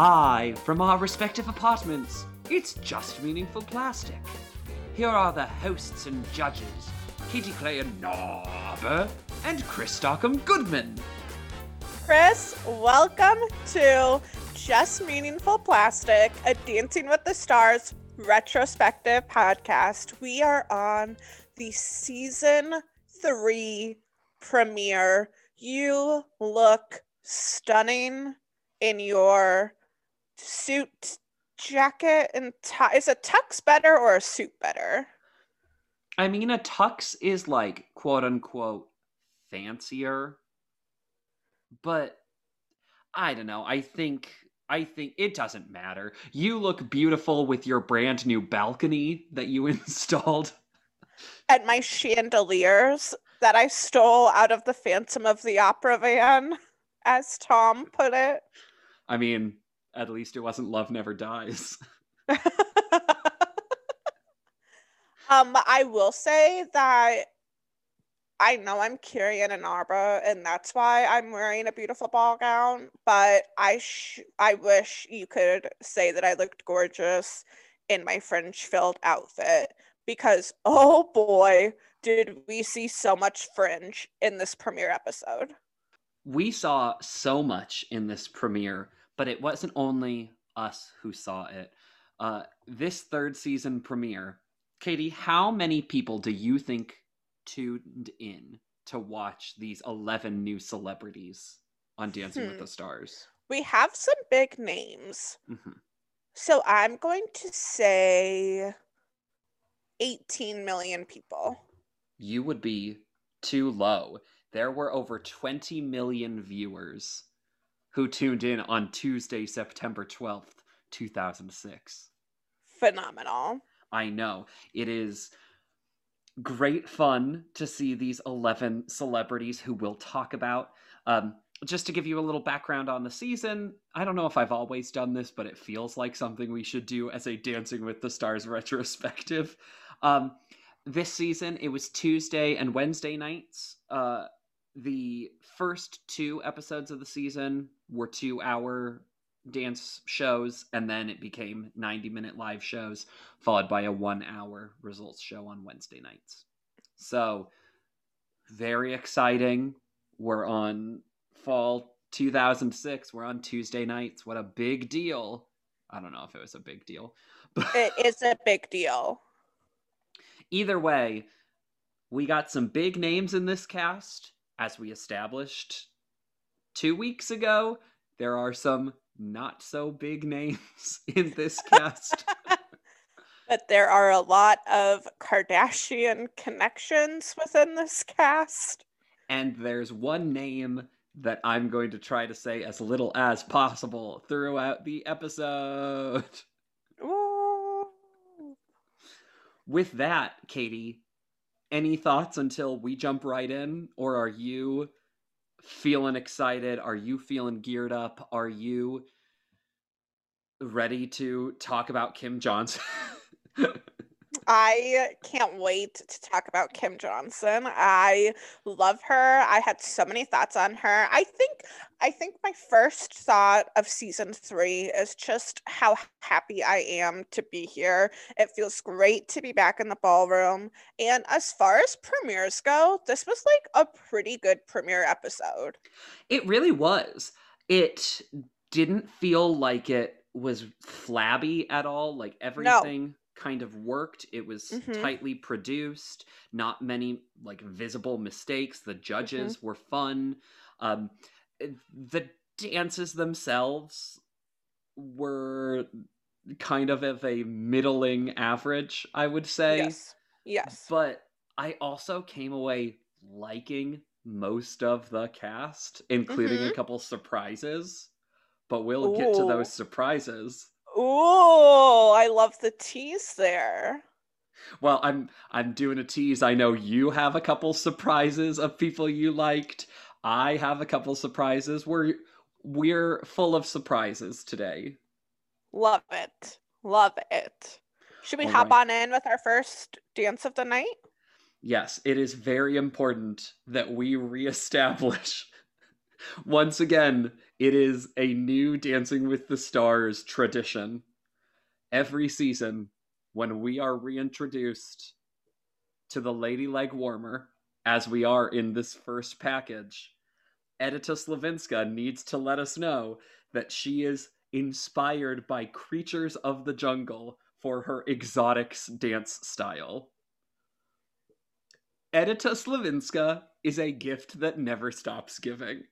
Live from our respective apartments, it's Just Meaningful Plastic. Here are the hosts and judges Katie Clay and Narber, and Chris Stockham Goodman. Chris, welcome to Just Meaningful Plastic, a Dancing with the Stars retrospective podcast. We are on the season three premiere. You look stunning in your suit jacket and tie. Is a tux better or a suit better? I mean, a tux is like quote unquote fancier, but I don't know. I think I think it doesn't matter. You look beautiful with your brand new balcony that you installed. And my chandeliers that I stole out of the Phantom of the Opera van, as Tom put it. I mean, at least it wasn't Love Never Dies. um, I will say that I know I'm Kirian and Arbor, and that's why I'm wearing a beautiful ball gown. But I sh- I wish you could say that I looked gorgeous in my fringe-filled outfit because oh boy, did we see so much fringe in this premiere episode. We saw so much in this premiere, but it wasn't only us who saw it. Uh, this third season premiere, Katie, how many people do you think tuned in to watch these 11 new celebrities on Dancing hmm. with the Stars? We have some big names. Mm-hmm. So I'm going to say 18 million people. You would be too low. There were over 20 million viewers who tuned in on Tuesday, September 12th, 2006. Phenomenal. I know. It is great fun to see these 11 celebrities who we'll talk about. Um, just to give you a little background on the season, I don't know if I've always done this, but it feels like something we should do as a Dancing with the Stars retrospective. Um, this season, it was Tuesday and Wednesday nights. Uh, the first two episodes of the season were two hour dance shows, and then it became 90 minute live shows, followed by a one hour results show on Wednesday nights. So, very exciting. We're on fall 2006. We're on Tuesday nights. What a big deal. I don't know if it was a big deal. But it is a big deal. Either way, we got some big names in this cast, as we established two weeks ago. There are some not so big names in this cast. but there are a lot of Kardashian connections within this cast. And there's one name that I'm going to try to say as little as possible throughout the episode. Ooh. With that, Katie, any thoughts until we jump right in? Or are you feeling excited? Are you feeling geared up? Are you ready to talk about Kim Johnson? I can't wait to talk about Kim Johnson. I love her. I had so many thoughts on her. I think I think my first thought of season 3 is just how happy I am to be here. It feels great to be back in the ballroom. And as far as premieres go, this was like a pretty good premiere episode. It really was. It didn't feel like it was flabby at all. Like everything no kind of worked. It was mm-hmm. tightly produced, not many like visible mistakes. The judges mm-hmm. were fun. Um, eh, the dances themselves were kind of of a middling average, I would say. Yes. Yes. But I also came away liking most of the cast, including mm-hmm. a couple surprises. But we'll Ooh. get to those surprises. Ooh, I love the tease there. Well, I'm I'm doing a tease. I know you have a couple surprises of people you liked. I have a couple surprises. We're we're full of surprises today. Love it. Love it. Should we All hop right. on in with our first dance of the night? Yes, it is very important that we reestablish once again It is a new Dancing with the Stars tradition. Every season, when we are reintroduced to the Lady Leg Warmer, as we are in this first package, Edyta Sliwinska needs to let us know that she is inspired by creatures of the jungle for her exotics dance style. Edyta Sliwinska is a gift that never stops giving.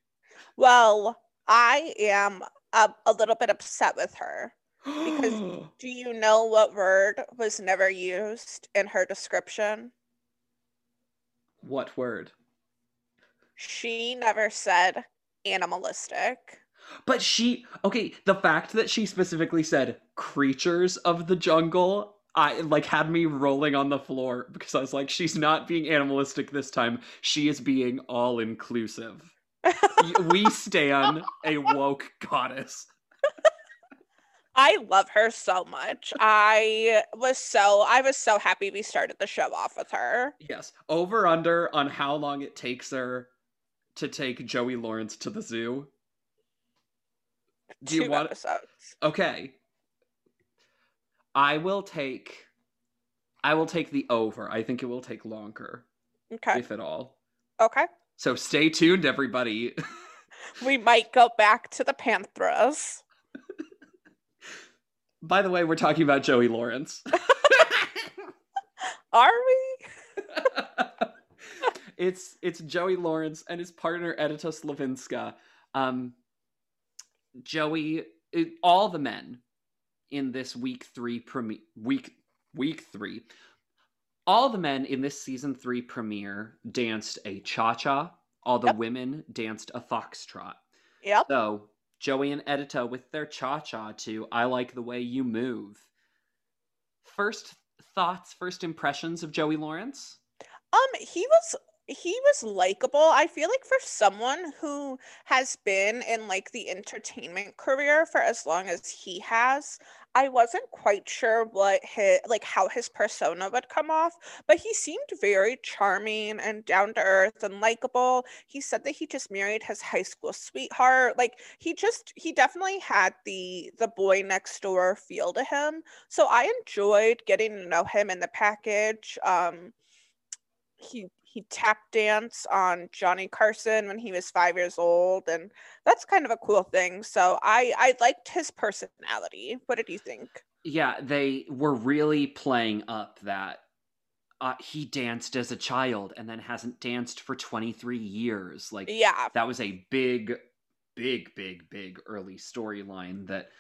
Well, I am a, a little bit upset with her because do you know what word was never used in her description? what word? She never said animalistic. But she okay, the fact that she specifically said creatures of the jungle, I like had me rolling on the floor because I was like, she's not being animalistic this time. She is being all inclusive. We stand a woke goddess. I love her so much. I was so I was so happy we started the show off with her. Yes. Over under on how long it takes her to take Joey Lawrence to the zoo. Do Two you want episodes? Okay. I will take I will take the over. I think it will take longer. Okay. If at all. Okay. So stay tuned, everybody. we might go back to the Panthers. By the way, we're talking about Joey Lawrence. Are we? it's it's Joey Lawrence and his partner Edyta Sliwinska. Um, Joey, it, all the men in this week three premiere week week three, all the men in this season three premiere danced a cha cha. All the yep. women danced a foxtrot. Yep. So Joey and Edyta with their cha cha to I Like the Way You Move. First thoughts, first impressions of Joey Lawrence? Um, he was he was likable. I feel like for someone who has been in like the entertainment career for as long as he has, I wasn't quite sure what his like how his persona would come off, but he seemed very charming and down to earth and likable. He said that he just married his high school sweetheart. Like he just he definitely had the the boy next door feel to him. So I enjoyed getting to know him in the package. Um he he tap dance on Johnny Carson when he was five years old, and that's kind of a cool thing. So I I liked his personality. What did you think? Yeah, they were really playing up that uh, he danced as a child and then hasn't danced for 23 years. Like, yeah, that was a big, big, big, big early storyline that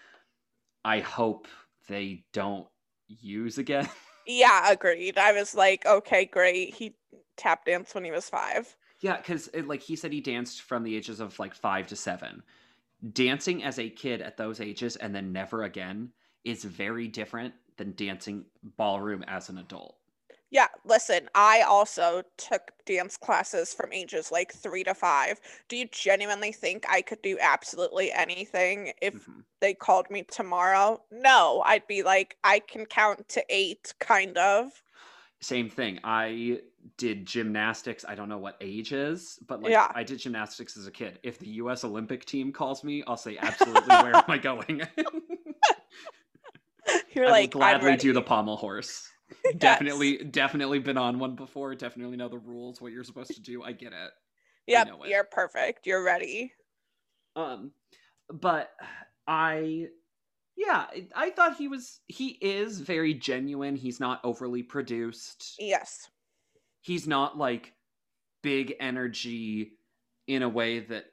I hope they don't use again. Yeah, agreed. I was like, okay, great. He tap dance when he was five. Yeah, because like he said, he danced from the ages of like five to seven. Dancing as a kid at those ages and then never again is very different than dancing ballroom as an adult. Yeah, listen, I also took dance classes from ages like three to five. Do you genuinely think I could do absolutely anything if mm-hmm. they called me tomorrow? No, I'd be like, I can count to eight, kind of. Same thing. I did gymnastics. I don't know what age is, but like yeah. I did gymnastics as a kid. If the US Olympic team calls me, I'll say absolutely where am I going? You're I like gladly do the pommel horse. yes. Definitely definitely been on one before. Definitely know the rules, what you're supposed to do. I get it. Yep, it. you're perfect. You're ready. Um but I yeah, I thought he was he is very genuine. He's not overly produced. Yes he's not like big energy in a way that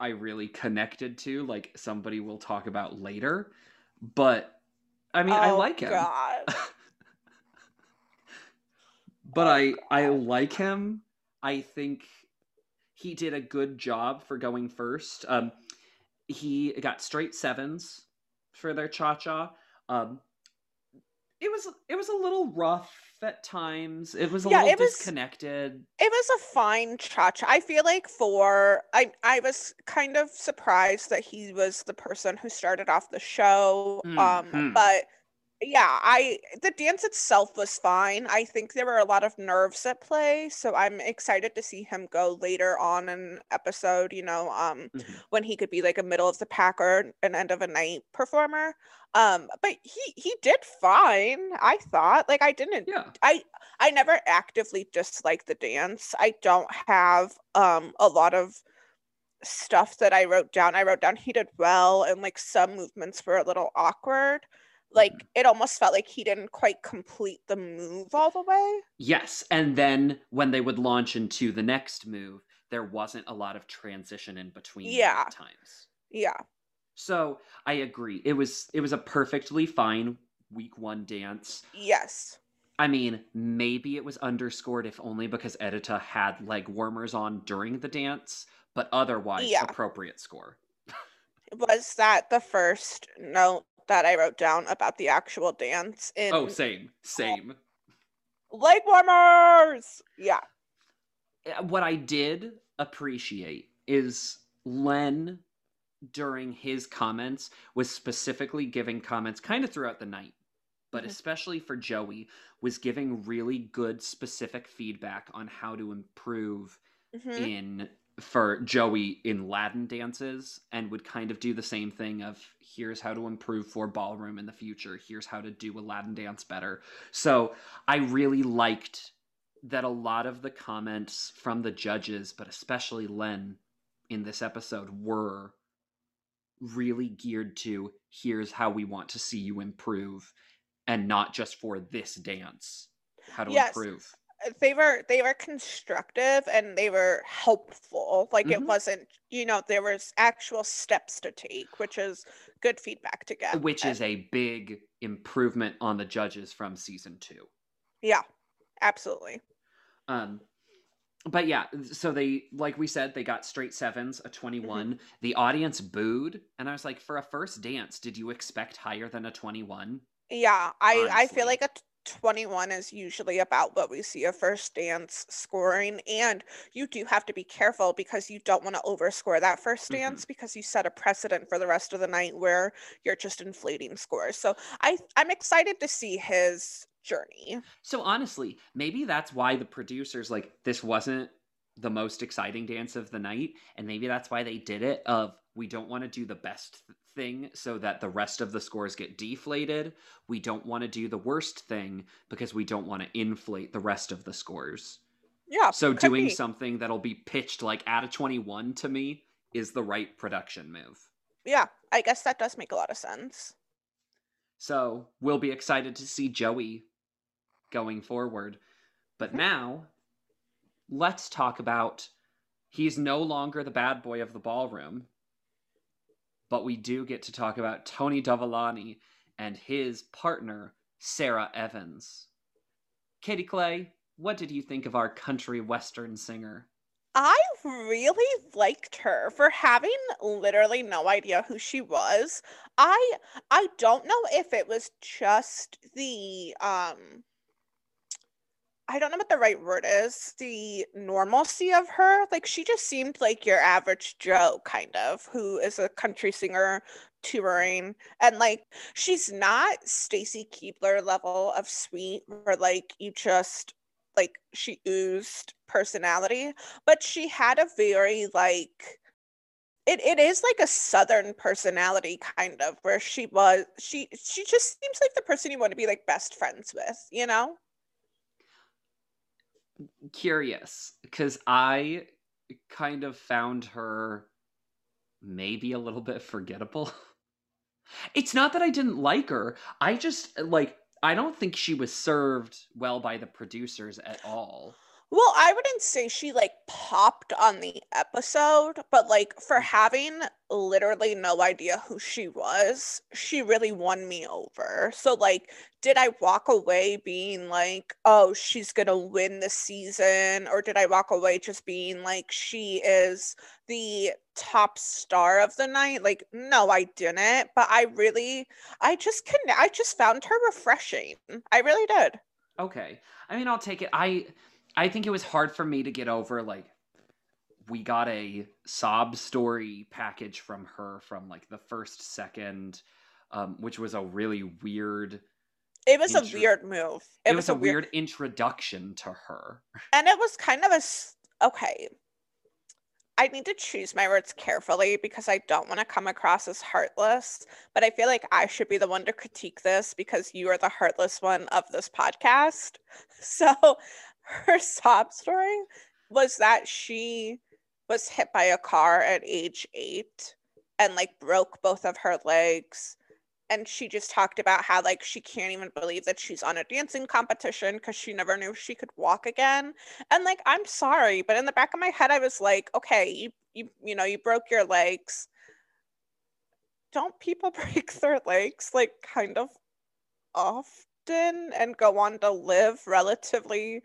I really connected to, like somebody we'll talk about later. But I mean, oh, I like him. but oh, I God. I like him. I think he did a good job for going first. Um, he got straight sevens for their cha cha. Um, it was it was a little rough at times. It was a yeah, little it was, disconnected. It was a fine cha cha. I feel like for I I was kind of surprised that he was the person who started off the show. Mm-hmm. Um, but yeah, I the dance itself was fine. I think there were a lot of nerves at play, so I'm excited to see him go later on an episode, you know, um Mhm. when he could be like a middle of the pack or an end of a night performer. Um but he he did fine, I thought. Like I didn't Yeah. I I never actively disliked the dance. I don't have um a lot of stuff that I wrote down. I wrote down he did well and like some movements were a little awkward. Like it almost felt like he didn't quite complete the move all the way. Yes, and then when they would launch into the next move, there wasn't a lot of transition in between Yeah. times. Yeah. So I agree. It was it was a perfectly fine week one dance. Yes. I mean, maybe it was underscored if only because Edyta had leg warmers on during the dance, but otherwise Yeah. appropriate score. Was that the first note that I wrote down about the actual dance in Oh, same, same. leg warmers? Yeah. What I did appreciate is Len during his comments was specifically giving comments kind of throughout the night, but Mhm. especially for Joey was giving really good specific feedback on how to improve Mhm. in for Joey in Latin dances and would kind of do the same thing of here's how to improve for ballroom in the future. Here's how to do a Latin dance better. So I really liked that a lot of the comments from the judges, but especially Len in this episode, were really geared to here's how we want to see you improve and not just for this dance. How to Yes. improve. They were they were constructive and they were helpful like it Mhm. wasn't you know there was actual steps to take which is good feedback to get which is a big improvement on the judges from season two. yeah absolutely Um, but yeah, so they, like we said, they got straight sevens, a 21. The audience booed, and I was like, for a first dance, did you expect higher than a 21? yeah i i feel like a 21 is usually about what we see a first dance scoring and you do have to be careful because you don't want to overscore that first Mhm. dance because you set a precedent for the rest of the night where you're just inflating scores so i i'm excited to see his journey So honestly, maybe that's why the producers like this wasn't the most exciting dance of the night, and maybe that's why they did it. Of we don't want to do the best thing so that the rest of the scores get deflated. We don't want to do the worst thing because we don't want to inflate the rest of the scores. yeah So doing be. something that'll be pitched like at a 21 to me is the right production move. Yeah, I guess that does make a lot of sense. So we'll be excited to see Joey going forward. But Mhm. now, let's talk about he's no longer the bad boy of the ballroom. But we do get to talk about Tony Dovolani and his partner, Sara Evans. Katie Clay, what did you think of our country western singer? I really liked her for having literally no idea who she was. I I don't know if it was just the um I don't know what the right word is, the normalcy of her. Like she just seemed like your average Joe kind of who is a country singer touring and like she's not Stacy Keibler level of sweet where like you just like she oozed personality, but she had a very like it, it is like a southern personality kind of where she was she she just seems like the person you want to be like best friends with, you know? Curious because I kind of found her maybe a little bit forgettable. It's not that I didn't like her. I just like I don't think she was served well by the producers at all. Well, I wouldn't say she like popped on the episode, but like for mm. having literally no idea who she was, she really won me over. So like did I walk away being like, "Oh, she's to win the season?" or did I walk away just being like she is the top star of the night? Like no, I didn't, but I really I just can I just found her refreshing. I really did. Okay. I mean, I'll take it. I I think it was hard for me to get over like we got a sob story package from her from like the first second um which was a really weird It was Intro- a weird move. It, was, a weird introduction to her. and it was kind of a s- okay. I need to choose my words carefully because I don't want to come across as heartless, but I feel like I should be the one to critique this because you are the heartless one of this podcast. So her sob story was that she was hit by a car at age 8 and like broke both of her legs. And she just talked about how like she can't even believe that she's on a dancing competition because she never knew she could walk again. And like i'm sorry but in the back of my head i was like okay you you you know you broke your legs. Don't people break their legs like kind of often and go on to live relatively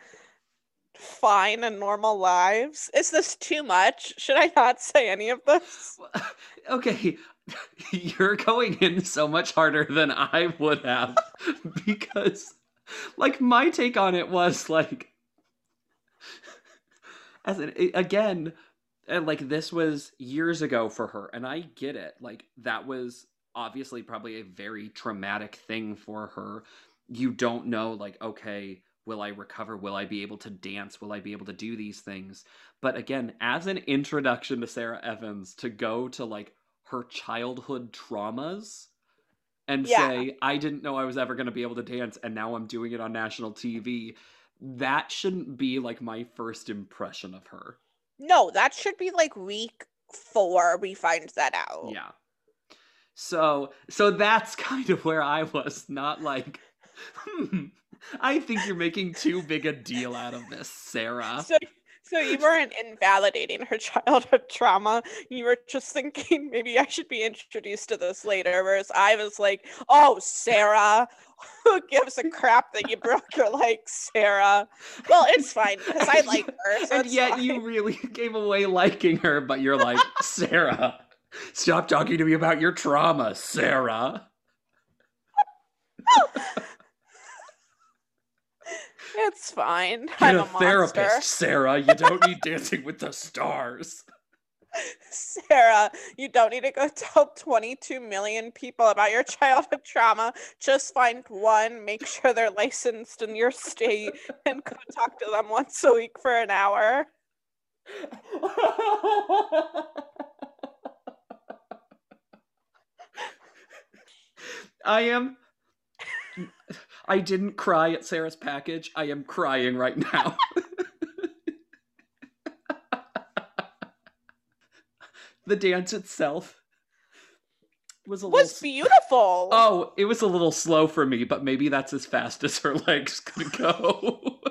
fine and normal lives is this too much should i not say any of this okay, you're going in so much harder than I would have because, like, my take on it was like, as an, again, and like this was years ago for her, and I get it. Like, that was obviously probably a very traumatic thing for her. You don't know, like, okay, will I recover? Will I be able to dance? Will I be able to do these things? But again, as an introduction to Sara Evans, to go to like her childhood traumas and Yeah. say, I didn't know I was ever going to be able to dance, and now I'm doing it on national TV, that shouldn't be like my first impression of her. no that should be like week four we find that out Yeah. So, so that's kind of where I was, not like, hmm, I think you're making too big a deal out of this, Sarah. So, so you weren't invalidating her childhood trauma. You were just thinking maybe I should be introduced to this later. Whereas I was like, "Oh, Sarah, who gives a crap that you broke your leg, Sarah?" Well, it's fine because I like her. So and yet fine. you really came away liking her, but you're like, Sarah, stop talking to me about your trauma, Sarah. It's fine. Get I'm a, a, therapist, monster. Sarah. You don't need Dancing with the Stars. Sarah, you don't need to go tell 22 million people about your childhood trauma. Just find one, make sure they're licensed in your state, and go talk to them once a week for an hour. I am. I didn't cry at Sarah's package. I am crying right now. the dance itself was a little. Was beautiful. Oh, it was a little slow for me, but maybe that's as fast as her legs could go.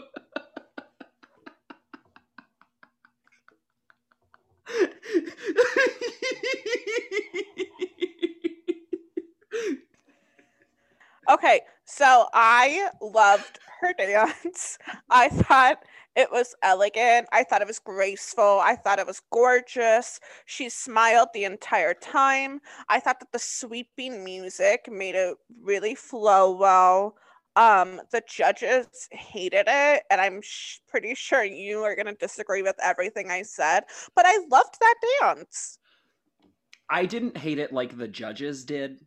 Okay, so I loved her dance. I thought it was elegant. I thought it was graceful. I thought it was gorgeous. She smiled the entire time. I thought that the sweeping music made it really flow well. Um, the judges hated it, and I'm sh- pretty sure you are going to disagree with everything I said, but I loved that dance. I didn't hate it like the judges did,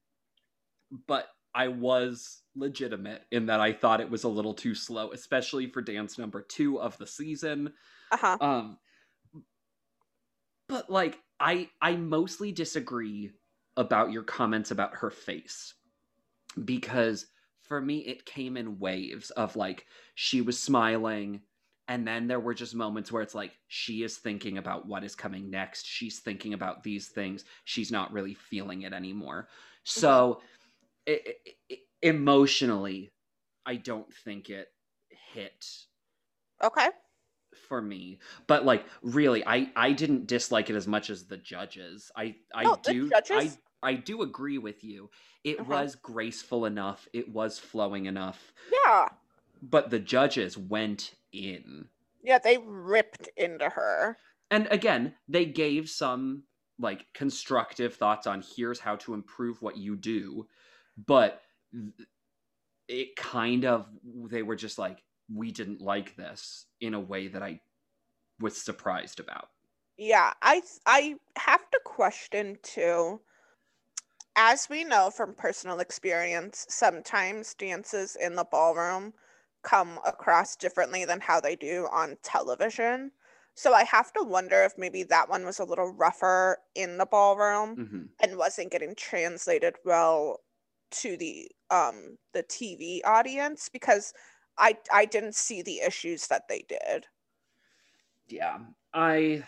but I was legitimate in that I thought it was a little too slow, especially for dance number two of the season. Uh huh. Um, but like, I I mostly disagree about your comments about her face because for me it came in waves of like she was smiling and then there were just moments where it's like she is thinking about what is coming next she's thinking about these things she's not really feeling it anymore so i i emotionally i don't think it hit Okay. for me but like really i i didn't dislike it as much as the judges i i No, do i i do agree with you it Uh-huh. was graceful enough it was flowing enough Yeah. but the judges went in Yeah, they ripped into her. and again they gave some like constructive thoughts on here's how to improve what you do but it kind of they were just like we didn't like this in a way that i was surprised about Yeah, I I have to question too. as we know from personal experience, sometimes dances in the ballroom come across differently than how they do on television. So I have to wonder if maybe that one was a little rougher in the ballroom hmm and wasn't getting translated well to the um the TV audience because I I didn't see the issues that they did. Yeah, I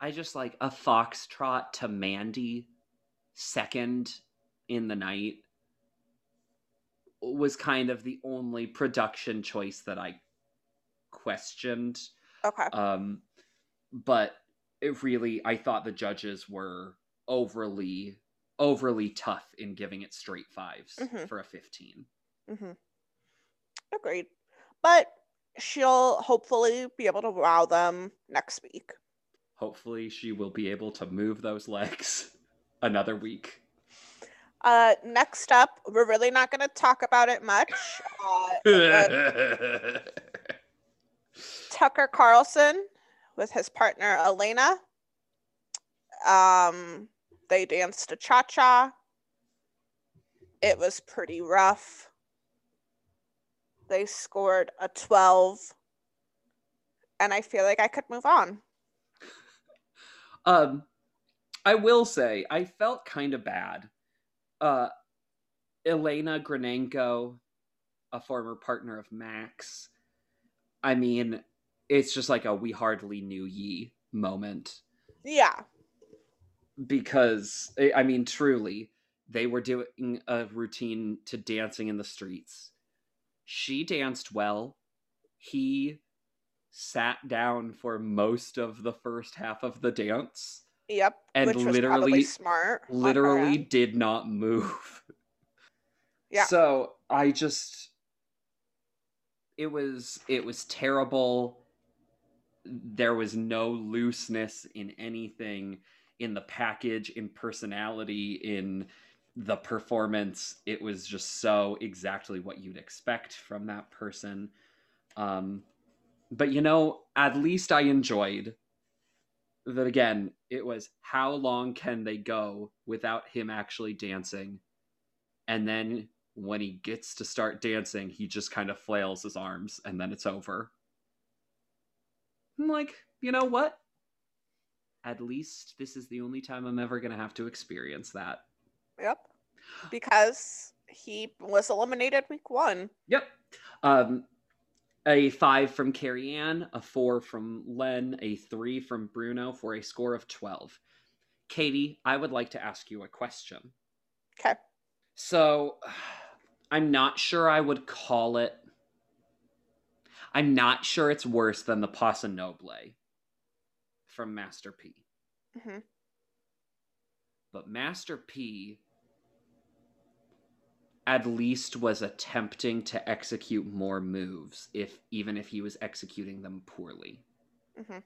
I just like a foxtrot to Mandy second in the night was kind of the only production choice that I questioned. Okay. Um, but it really, I thought the judges were overly, overly tough in giving it straight 5s Mhm. for a 15. hmm Agreed. But she'll hopefully be able to wow them next week. Hopefully, she will be able to move those legs another week. Uh, next up, we're really not going to talk about it much. Uh, Tucker Carlson with his partner Elena. Um, they danced a cha cha. It was pretty rough. They scored a 12. And I feel like I could move on. Um, I will say I felt kind of bad. Uh, Elena Grinenko, a former partner of Max. I mean, it's just like a we hardly knew ye moment Yeah. Because I I mean, truly, they were doing a routine to dancing in the streets. She danced well. He sat down for most of the first half of the dance. Yep. And literally- smart. literally did not move. Yeah. So I just it was it was terrible. There was no looseness in anything in the package, in personality, in the performance. It was just so exactly what you'd expect from that person. Um but you know, at least I enjoyed that again, it was how long can they go without him actually dancing? And then when he gets to start dancing, he just kind of flails his arms and then it's over. I'm like, you know what? At least this is the only time I'm ever going to have to experience that. Yep. Because he was eliminated week one. Yep. Um, a five from Carrie Ann, a four from Len, a three from Bruno for a score of 12. Katie, I would like to ask you a question. Okay. So, I'm not sure I would call it. I'm not sure it's worse than the paso doble from Master P. hmm But Master P at least was attempting to execute more moves, if even if he was executing them poorly. hmm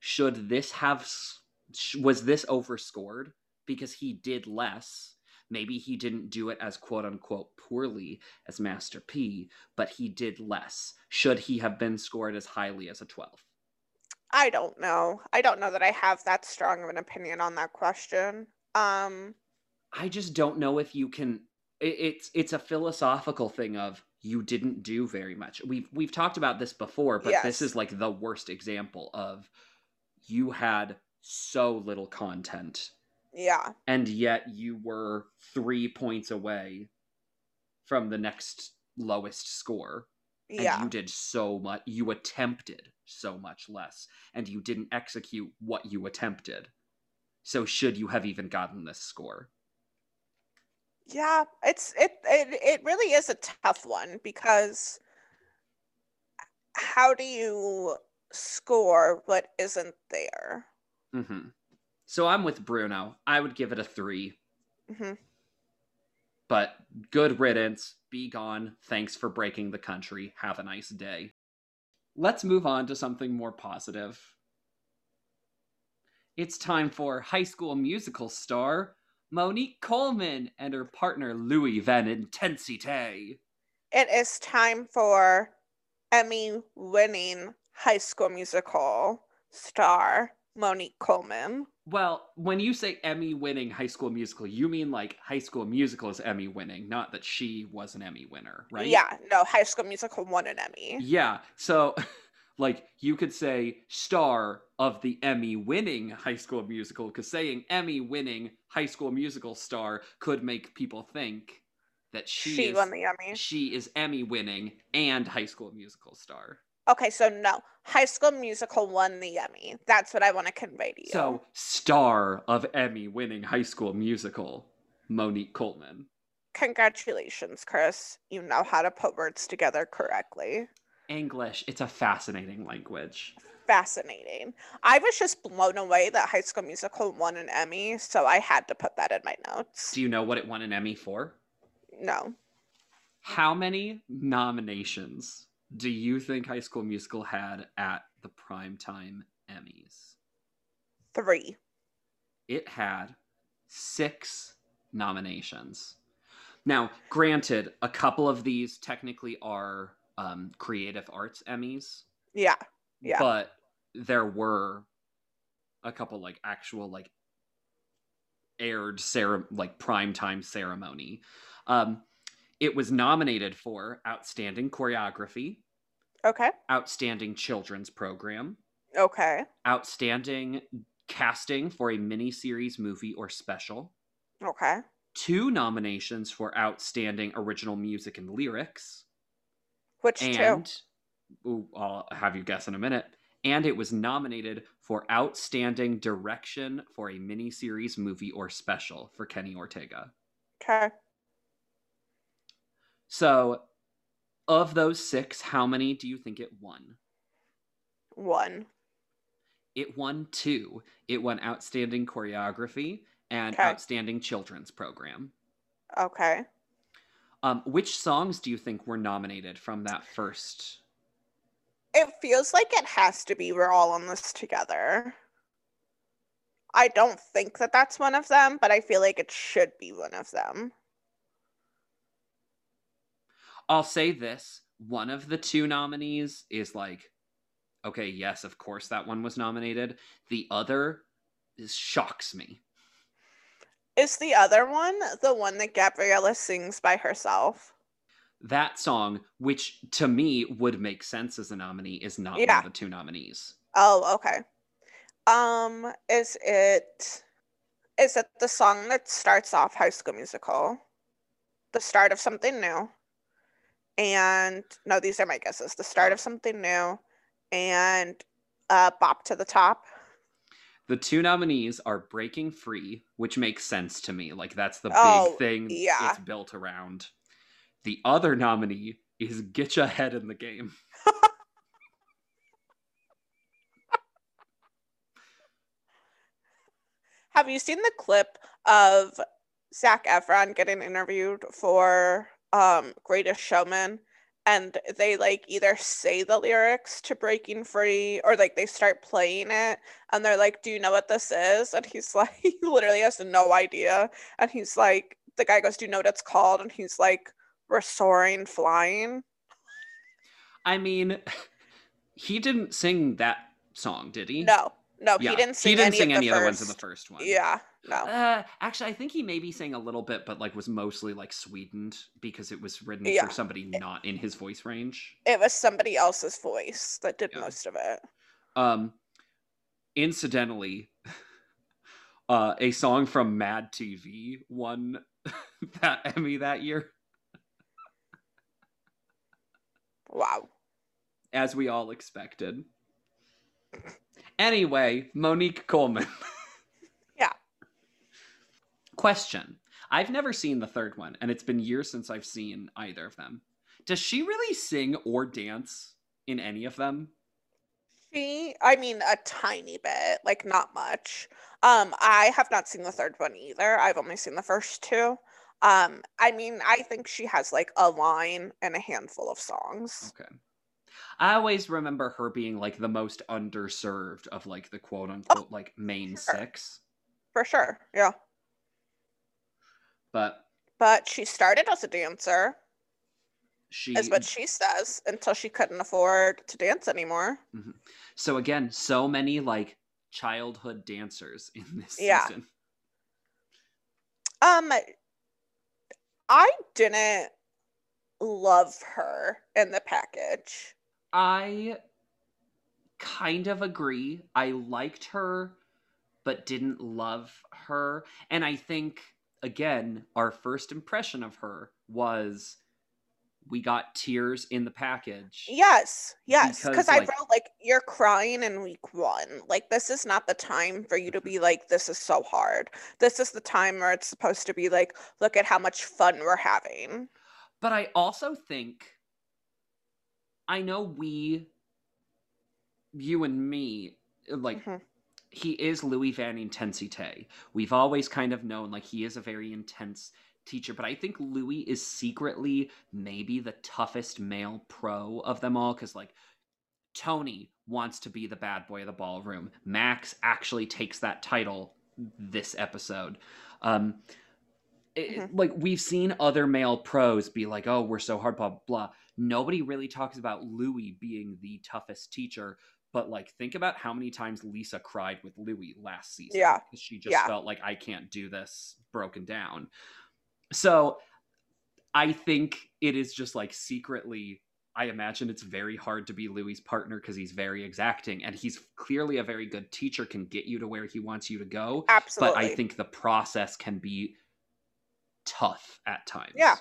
Should this have was this overscored because he did less? Maybe he didn't do it as quote unquote poorly as Master P, but he did less. Should he have been scored as highly as a 12? I don't know. I don't know that I have that strong of an opinion on that question. Um, I just don't know if you can. it- It's it's a philosophical thing of you didn't do very much. We've we've talked about this before, but this is like the worst example of you had so little content, yeah. and yet you were three points away from the next lowest score, and Yeah. you did so much. You attempted so much less, and you didn't execute what you attempted. So should you have even gotten this score? Yeah, it's it, it it really is a tough one because how do you score what isn't there? Mm-hmm. So I'm with Bruno. I would give it a three, hmm but good riddance. Be gone. Thanks for breaking the country. Have a nice day. Let's move on to something more positive. It's time for High School Musical star Monique Coleman and her partner Louis Van Amstel. It is time for Emmy winning high school musical star Monique Coleman. Well, when you say Emmy winning High School Musical, you mean like High School Musical is Emmy winning, not that she was an Emmy winner, right? Yeah, no, High School Musical won an Emmy. Yeah. So, like, you could say star of the Emmy winning High School Musical, because saying Emmy winning High School Musical star could make people think that she, She is, won the Emmy. she is Emmy winning and High School Musical star. Okay, so no, High School Musical won the Emmy. That's what I want to convey to you. So, star of Emmy winning High School Musical, Monique Coleman. congratulations, Chris. You know how to put words together correctly. English, it's a fascinating language. Fascinating. I was just blown away that High School Musical won an Emmy, so I had to put that in my notes. Do you know what it won an Emmy for? No. How many nominations do you think High School Musical had at the primetime Emmys? Three. It had six nominations. Now, granted, a couple of these technically are um, creative arts Emmys, Yeah. Yeah. but there were a couple like actual like aired cere- like primetime ceremony. Um, it was nominated for outstanding choreography, Okay. outstanding children's program, Okay. outstanding casting for a miniseries, movie, or special. Okay. Two nominations for outstanding original music and lyrics, Which two? ooh, I'll have you guess in a minute. And it was nominated for outstanding direction for a miniseries, movie, or special for Kenny Ortega. Okay. So, of those six, how many do you think it won? One. It won two. It won outstanding choreography and Okay. outstanding children's program. Okay. Um, which songs do you think were nominated from that first? It feels like it has to be We're All in This Together. I don't think that that's one of them, but I feel like it should be one of them. I'll say this: one of the two nominees is like, okay, yes, of course that one was nominated. The other is, shocks me. Is the other one the one that Gabriella sings by herself? That song, which to me would make sense as a nominee, is not one Yeah. of the two nominees. Oh, okay. Um, is it is it the song that starts off High School Musical? The start of something new. And no, these are my guesses. The start of something new and uh Bop to the Top. The two nominees are Breaking Free, which makes sense to me. Like that's the Oh, big thing yeah. it's built around. The other nominee is Get Your Head in the Game. Have you seen the clip of Zac Efron getting interviewed for um Greatest Showman? And they like either say the lyrics to Breaking Free or like they start playing it and they're like, Do you know what this is? And he's like, he literally has no idea. And he's like, the guy goes, Do you know what it's called? And he's like, We're soaring, flying. I mean, he didn't sing that song, did he? No, no, Yeah, he didn't sing he didn't any sing of any the other ones in the first- first one. Yeah, no. Uh, actually, I think he maybe sang a little bit, but like was mostly like sweetened because it was written Yeah. for somebody not in his voice range. It was somebody else's voice that did Yeah. most of it. Um, incidentally, uh, a song from Mad TV won that Emmy that year, Wow. as we all expected. Anyway, Monique Coleman. Question. I've never seen the third one, and it's been years since I've seen either of them. Does she really sing or dance in any of them? She, I mean, a tiny bit, like not much. Um, I have not seen the third one either. I've only seen the first two. Um, I mean, I think she has like a line and a handful of songs. Okay. I always remember her being like the most underserved of like the quote unquote like main sure. six. For sure. Yeah. But But she started as a dancer, she is what she says, until she couldn't afford to dance anymore. so again, so many like childhood dancers in this Yeah. season. Um, I didn't love her in the package. I kind of agree. I liked her, but didn't love her. And I think, again, our first impression of her was we got tears in the package. Yes, yes. Because, I like- wrote like you're crying in week one. Like this is not the time for you to be like this is so hard. This is the time where it's supposed to be like look at how much fun we're having. But I also think I know we you and me like Mhm. He is Louis Van Intensite. We've always kind of known like he is a very intense teacher, but I think Louis is secretly maybe the toughest male pro of them all cuz like Tony wants to be the bad boy of the ballroom. Max actually takes that title this episode. Um it- like we've seen other male pros be like, "Oh, we're so hard, blah." blah. Nobody really talks about Louis being the toughest teacher, but like think about how many times Lisa cried with Louis last season. Yeah. because she just Yeah. felt like I can't do this, broken down. So, I think it is just like secretly. I imagine it's very hard to be Louis's partner because he's very exacting, and he's clearly a very good teacher, can get you to where he wants you to go Absolutely. but I think the process can be tough at times. Yeah.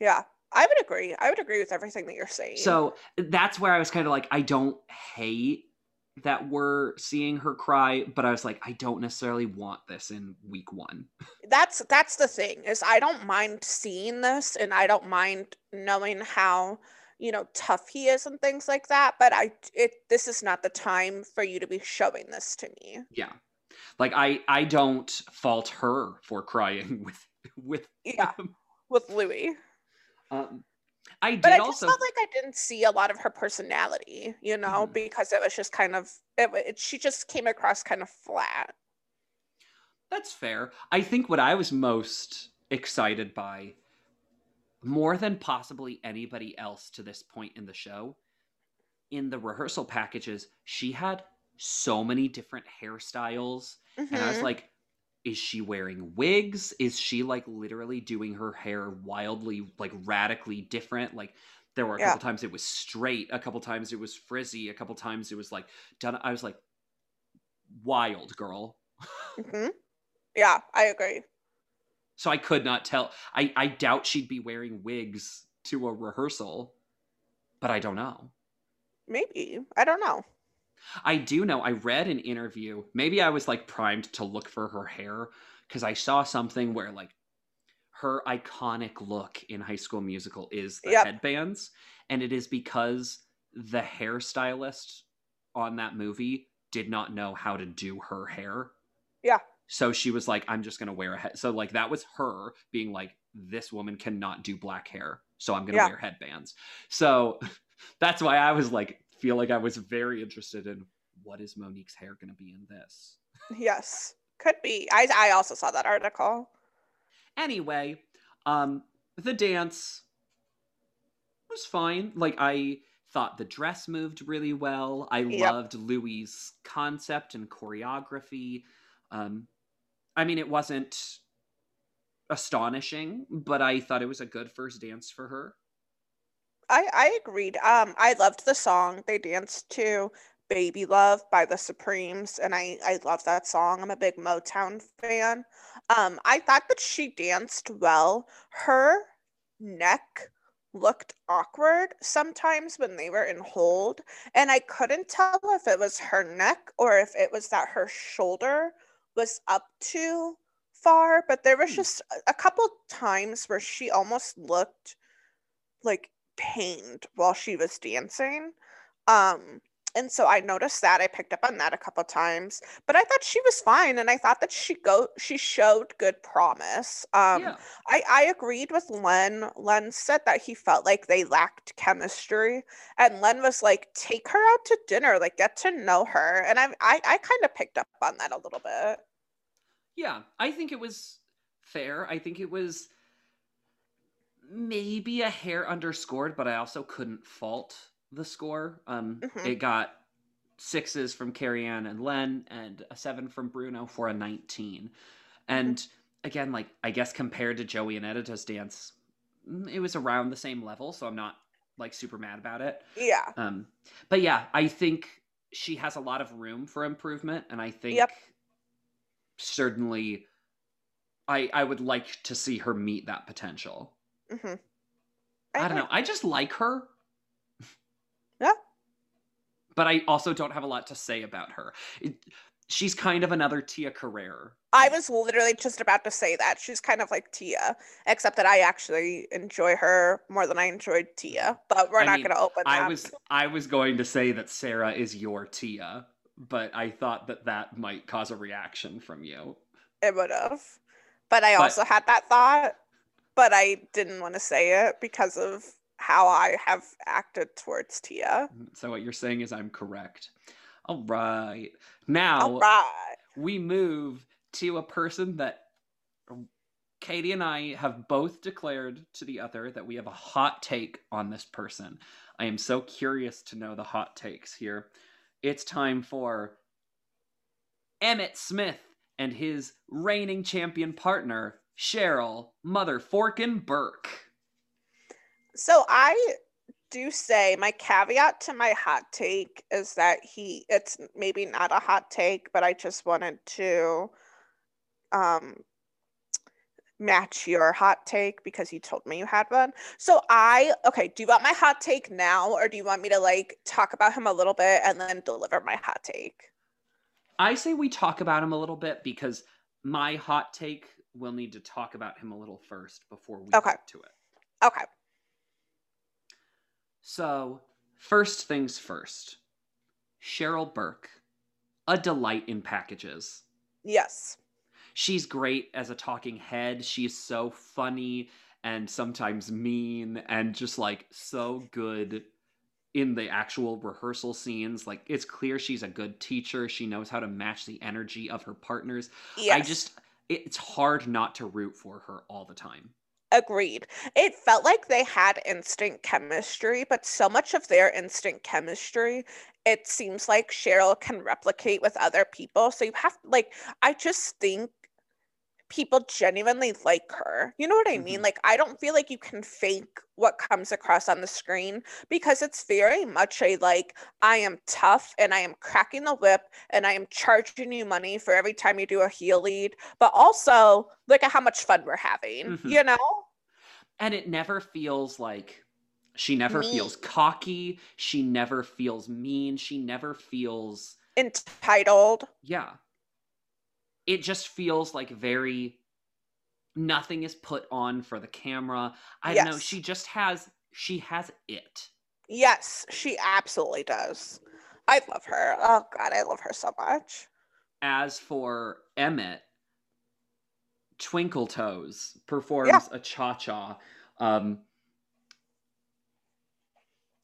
Yeah. I would agree. I would agree with everything that you're saying. So that's where I was kind of like, I don't hate that we're seeing her cry, but I was like, I don't necessarily want this in week one. that's that's the thing is I don't mind seeing this and I don't mind knowing how you know tough he is and things like that but I it this is not the time for you to be showing this to me. Yeah. Like I I don't fault her for crying with with Yeah, him. with Louis. Um I did But I just also felt like I didn't see a lot of her personality, you know, Mhm. because it was just kind of it, wa- it she just came across kind of flat. That's fair. I think what I was most excited by, more than possibly anybody else to this point in the show, in the rehearsal packages, she had so many different hairstyles. And I was Mhm. like, is she wearing wigs? Is she like literally doing her hair wildly, like radically different? Like, there were a Yeah. couple times it was straight, a couple times it was frizzy, a couple times it was like done. I was like, wild girl. Mhm. Yeah, I agree. So I could not tell. I, I doubt she'd be wearing wigs to a rehearsal, but I don't know. Maybe. I don't know. I do know. I read an interview. Maybe I was like primed to look for her hair because I saw something where like her iconic look in High School Musical is the Yep. headbands, and it is because the hairstylist on that movie did not know how to do her hair. Yeah. So she was like, I'm just going to wear a head. So, like, that was her being like, this woman cannot do black hair. So I'm going to Yeah. wear headbands. So that's why I was like, feel like I was very interested in what is Monique's hair going to be in this. Yes. Could be. I I also saw that article. Anyway, um, the dance was fine. Like, I thought the dress moved really well. I Yep. loved Louis' concept and choreography. Um, I mean, it wasn't astonishing, but I thought it was a good first dance for her. I I agreed. Um, I loved the song they danced to, "Baby Love" by the Supremes, and I I love that song. I'm a big Motown fan. Um, I thought that she danced well. Her neck looked awkward sometimes when they were in hold, and I couldn't tell if it was her neck or if it was that her shoulder was up too far. But there was Hmm. just a- a couple times where she almost looked like pained while she was dancing. Um, and so I noticed that I picked up on that a couple times, but I thought she was fine, and I thought that she go she showed good promise. Um, yeah. I I agreed with Len. Len said that he felt like they lacked chemistry, and Len was like, "Take her out to dinner, like get to know her." And I I, I kind of picked up on that a little bit. Yeah, I think it was fair. I think it was maybe a hair underscored, but I also couldn't fault the score. Um, Mhm. it got sixes from Carrie Ann and Len, and a seven from Bruno for a 19. And again, like, I guess compared to Joey and Edyta's dance, mm, it was around the same level, so I'm not like super mad about it. Yeah. Um, but yeah, I think she has a lot of room for improvement, and I think Yep. certainly I I would like to see her meet that potential. Hmm I don't know. I just like her. Yeah. But I also don't have a lot to say about her. It, she's kind of another Tia Carrere. I was literally just about to say that. She's kind of like Tia, except that I actually enjoy her more than I enjoyed Tia. But we're I not mean, going to open that. I was I was going to say that Sara is your Tia, but I thought that that might cause a reaction from you. It would have. But I But- also had that thought, but I didn't want to say it because of how I have acted towards Tia. Mm, so what you're saying is I'm correct. All right. Now All right. we move to a person that Katie and I have both declared to the other that we have a hot take on this person. I am so curious to know the hot takes here. It's time for Emmitt Smith and his reigning champion partner, Cheryl Mother Forkin Burke. So I do say my caveat to my hot take is that he it's maybe not a hot take, but I just wanted to um match your hot take because you told me you had one. So I okay, do you want my hot take now or do you want me to like talk about him a little bit and then deliver my hot take? I say we talk about him a little bit because my hot take will need to talk about him a little first before we Okay. get to it. Okay. So, first things first. Cheryl Burke, a delight in packages. Yes. She's great as a talking head. She's so funny and sometimes mean and just like so good in the actual rehearsal scenes. Like it's clear she's a good teacher. She knows how to match the energy of her partners. Yes. I just it's hard not to root for her all the time. Agreed. It felt like they had instant chemistry, but so much of their instant chemistry, it seems like Cheryl can replicate with other people. So you have like I just think people genuinely like her. You know what I mean? Mhm. Like I don't feel like you can fake what comes across on the screen because it's very much a like I am tough and I am cracking the whip and I am charging you money for every time you do a heel lead, but also look at how much fun we're having. Mhm. You know? And it never feels like she never Mean. feels cocky. She never feels mean. She never feels Entitled. yeah. It just feels like very nothing is put on for the camera. I don't know. She just has she has it. Yes, she absolutely does. I love her. Oh god, I love her so much. As for Emmitt, Twinkle Toes performs a cha cha. Um,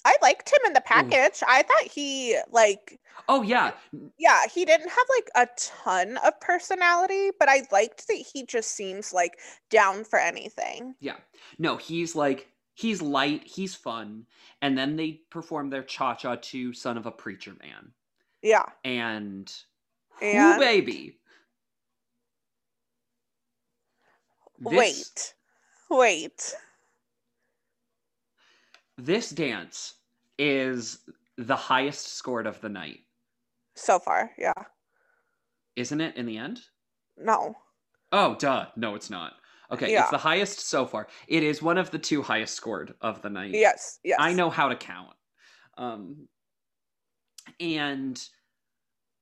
I liked him in the package. I thought he like oh yeah, yeah, he didn't have like a ton of personality, but I liked that he just seems like down for anything. Yeah. No, he's like he's light, he's fun, and then they perform their cha cha to "Son of a Preacher Man," Yeah. and, And- whoo baby, This- Wait. Wait. this dance is the highest scored of the night, So far, yeah. isn't it? In the end, No. oh duh, no, it's not. Okay, Yeah. it's the highest so far. It is one of the two highest scored of the night. Yes, yes. I know how to count. Um and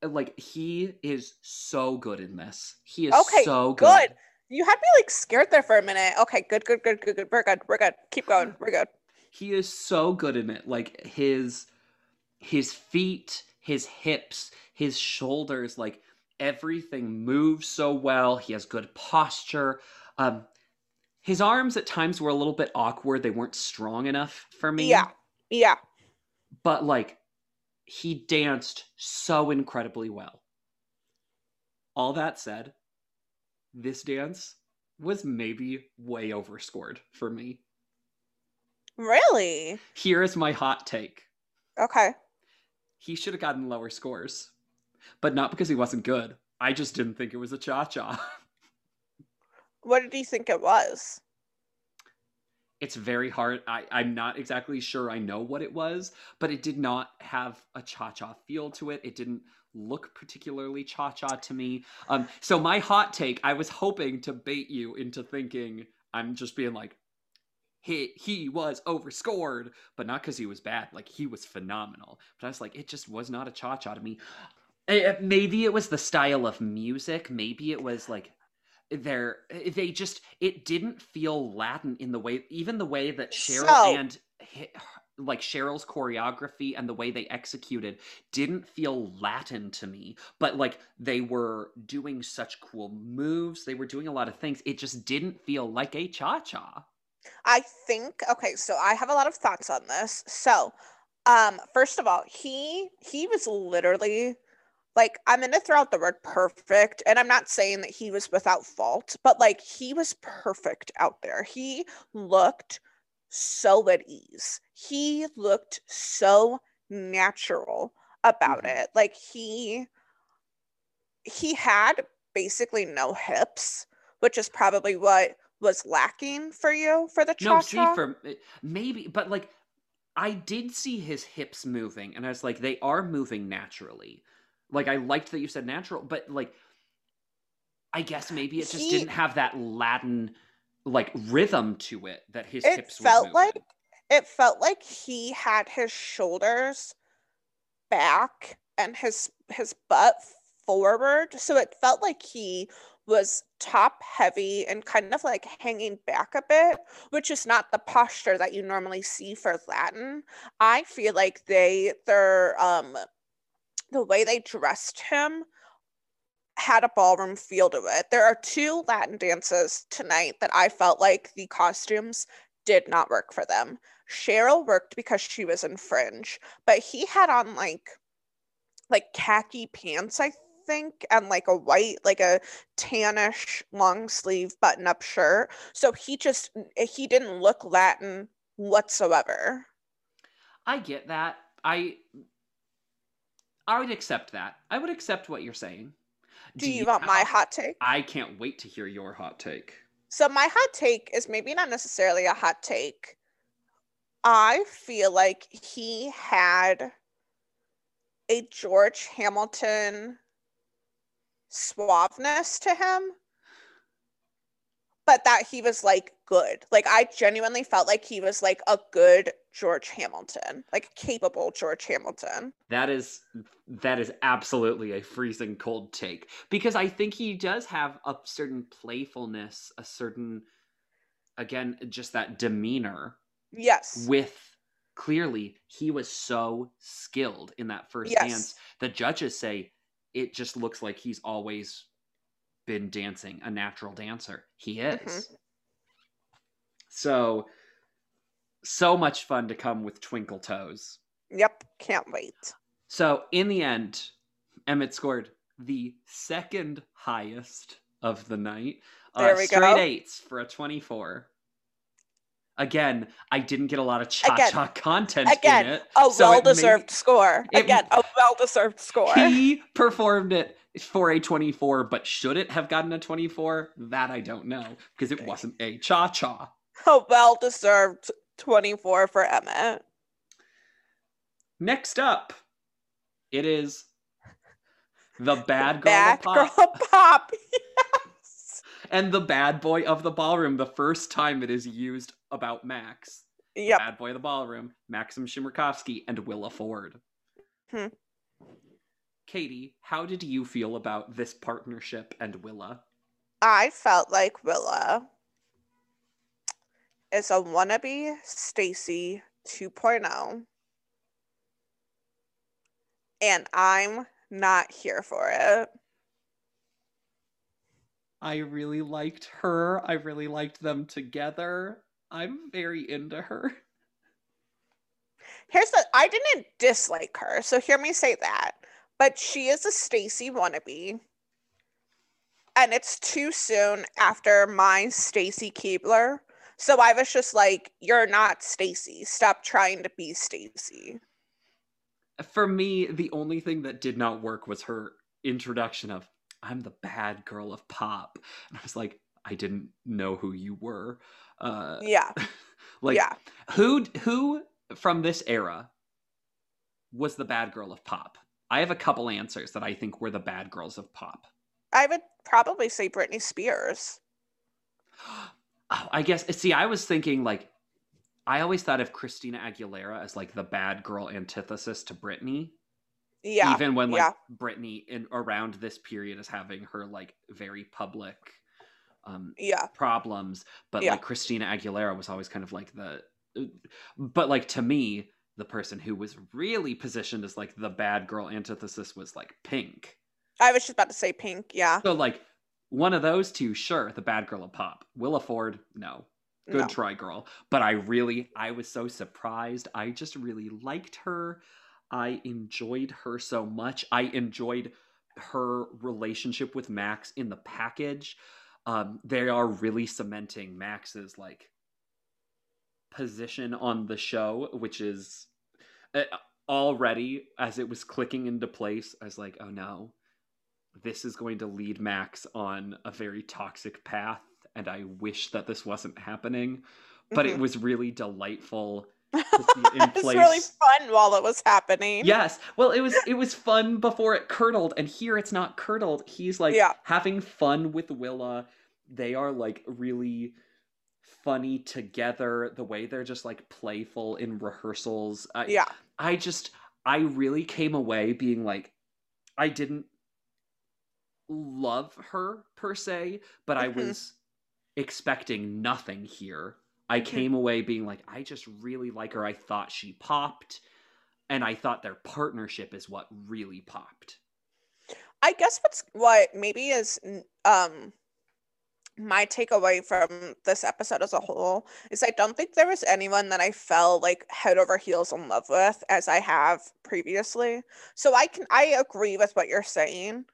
like he is so good in this. He is Okay, so good. good. You had me like scared there for a minute. Okay, good, good, good, good, good. We're good. We're good. Keep going. We're good. He is so good in it. Like his his feet, his hips, his shoulders, like everything moves so well. He has good posture. Um his arms at times were a little bit awkward. They weren't strong enough for me. Yeah. Yeah. but like he danced so incredibly well. All that said, this dance was maybe way overscored for me. Really? Here is my hot take. Okay. he should have gotten lower scores, but not because he wasn't good. I just didn't think it was a cha cha. What did you think it was? it's very hard. I, I'm not exactly sure I know what it was, but it did not have a cha cha feel to it. It didn't look particularly cha cha to me. Um, so my hot take, I was hoping to bait you into thinking I'm just being like, he he was overscored, but not because he was bad. Like he was phenomenal. But I was like, it just was not a cha cha to me. Eh, maybe it was the style of music. Maybe it was like they're they just it didn't feel Latin in the way even the way that Cheryl So- and like Cheryl's choreography and the way they executed didn't feel Latin to me, but like they were doing such cool moves, they were doing a lot of things. It just didn't feel like a cha cha. I think okay, so I have a lot of thoughts on this. So, um, first of all, he he was literally like I'm gonna throw out the word perfect, and I'm not saying that he was without fault, but like he was perfect out there. He looked so at ease. He looked so natural about Mhm. it. Like he he had basically no hips, which is probably what was lacking for you for the No, cha see, for eh, maybe, but like I did see his hips moving, and I was like, they are moving naturally. Like I liked that you said natural, but like I guess maybe it just He- didn't have that Latin like rhythm to it that his It hips felt were like it felt like he had his shoulders back and his his butt forward, so it felt like he was top heavy and kind of like hanging back a bit, which is not the posture that you normally see for Latin. I feel like they their um the way they dressed him had a ballroom feel to it. There are two Latin dances tonight that I felt like the costumes did not work for them. Cheryl worked because she was in fringe, but he had on like like khaki pants, I think, and like a white, like a tannish long sleeve button up shirt. So he just eh, he didn't look Latin whatsoever. I get that. I I would accept that. I would accept what you're saying. Do you want my hot take? I can't wait to hear your hot take. So my hot take is maybe not necessarily a hot take. I feel like he had a George Hamilton suaveness to him, but that he was like good. Like I genuinely felt like he was like a good George Hamilton, like capable George Hamilton. That is that is absolutely a freezing cold take because I think he does have a certain playfulness, a certain again just that demeanor Yes. with clearly he was so skilled in that first Yes. dance. The judges say it just looks like he's always been dancing, a natural dancer. He is. Mhm. So so much fun to come with Twinkle Toes. Yep. Can't wait. So in the end, Emmitt scored the second highest of the night. There uh, we straight go. eights for a 24. Again, I didn't get a lot of cha-cha content Again, in it. A so well deserved made- score. it- Again, a well deserved score. He performed it for a 24, but should it have gotten a 24? That I don't know because it wasn't a cha-cha. a well deserved 24 for Emmitt. Next up, it is the bad girl Bad pop. girl pop. And the bad boy of the ballroom the first time it is used about max Yeah. bad boy of the ballroom Maksim Chmerkovskiy and willa ford Hmm. katie how did you feel about this partnership and willa I felt like Willa is a wannabe Stacy 2.0. And I'm not here for it. I really liked her i really liked them together i'm very into her Here's the I didn't dislike her, so hear me say that. But she is a Stacy wannabe. And it's too soon after my Stacy Keibler. So I was just like, you're not Stacy. Stop trying to be Stacy. for me, the only thing that did not work was her introduction of I'm the bad girl of pop. And I was like, I didn't know who you were. Uh Yeah. like yeah. who who from this era was the bad girl of pop? I have a couple answers that I think were the bad girls of pop. I would probably say Britney Spears. Oh, I guess see, I was thinking like I always thought of Christina Aguilera as like the bad girl antithesis to Britney. Yeah. Even when like yeah. Britney in around this period is having her like very public um Yeah. problems, but Yeah. like Christina Aguilera was always kind of like the but like to me, the person who was really positioned as like the bad girl antithesis was like Pink. I was just about to say Pink. Yeah. So like one of those two, sure, the bad girl of pop. Willa Ford, no. Good No. try, girl. But I really, I was so surprised. I just really liked her. I enjoyed her so much. I enjoyed her relationship with Max in the package. Um, they are really cementing Max's like position on the show, which is uh, already as it was clicking into place. I was like, oh no, this is going to lead Max on a very toxic path, and I wish that this wasn't happening. But it Mhm. was really delightful in it's really fun while it was happening. Yes. Well, it was it was fun before it curdled, and here it's not curdled. He's like Yeah. having fun with Willa. They are like really funny together. The way they're just like playful in rehearsals. I, Yeah. I just I really came away being like I didn't love her per se, but I Mhm. was expecting nothing here. I Mhm. came away being like I just really like her. I thought she popped and I thought their partnership is what really popped. I guess what's what maybe is um my takeaway from this episode as a whole is I don't think there was anyone that I fell like head over heels in love with as I have previously. So I can I agree with what you're saying.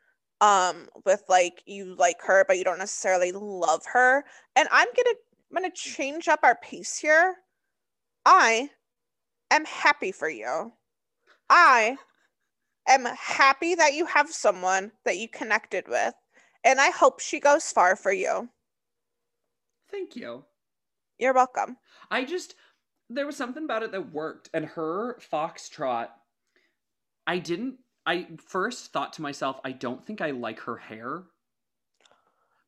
Um with like you like her but you don't necessarily love her. And I'm going to I'm going to change up our pace here. I am happy for you. I am happy that you have someone that you connected with, and I hope she goes far for you. Thank you. You're welcome. I just there was something about it that worked and her foxtrot I didn't I first thought to myself I don't think I like her hair.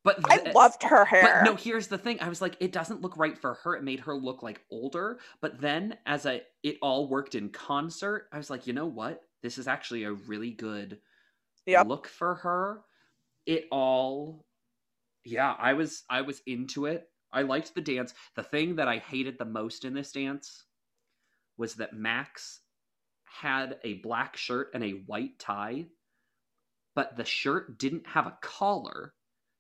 But I loved her hair. But no, here's the thing. I was like, it doesn't look right for her. It made her look like older. But then as I it all worked in concert, I was like, you know what? This is actually a really good Yep. look for her. It all yeah, I was I was into it. I liked the dance. The thing that I hated the most in this dance was that Max had a black shirt and a white tie, but the shirt didn't have a collar.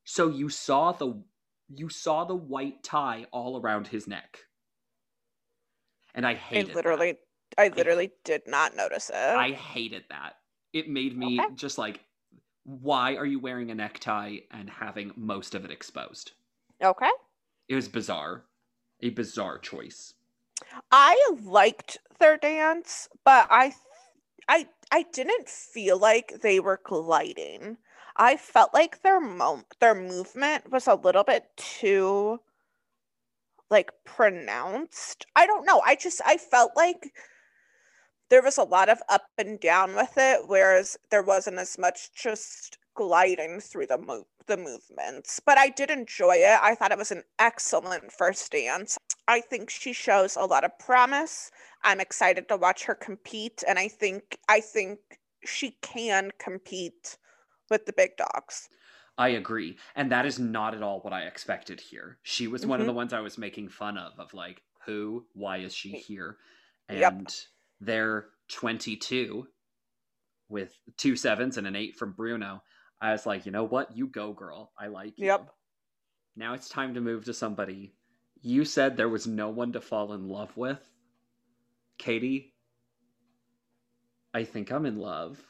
So you saw the you saw the white tie all around his neck. And I I hated that. literally, I literally did not notice it. I hated that. It made me Okay. just like, why are you wearing a necktie and having most of it exposed? okay. It was bizarre. A bizarre choice. I liked their dance, but I, I, I didn't feel like they were gliding. I felt like their mo- their movement was a little bit too like pronounced. I don't know. I just I felt like there was a lot of up and down with it whereas there wasn't as much just gliding through the mo- the movements. But I did enjoy it. I thought it was an excellent first dance. I think she shows a lot of promise. I'm excited to watch her compete and I think I think she can compete with the big dogs. I agree. And that is not at all what I expected here. She was one of Mhm. the ones I was making fun of, of like, who? Why is she here? And Yep. they're 22 with two sevens and an eight from Bruno. I was like, you know what? You go, girl. I like you. Yep. Now it's time to move to somebody. You said there was no one to fall in love with. Katie, I think I'm in love.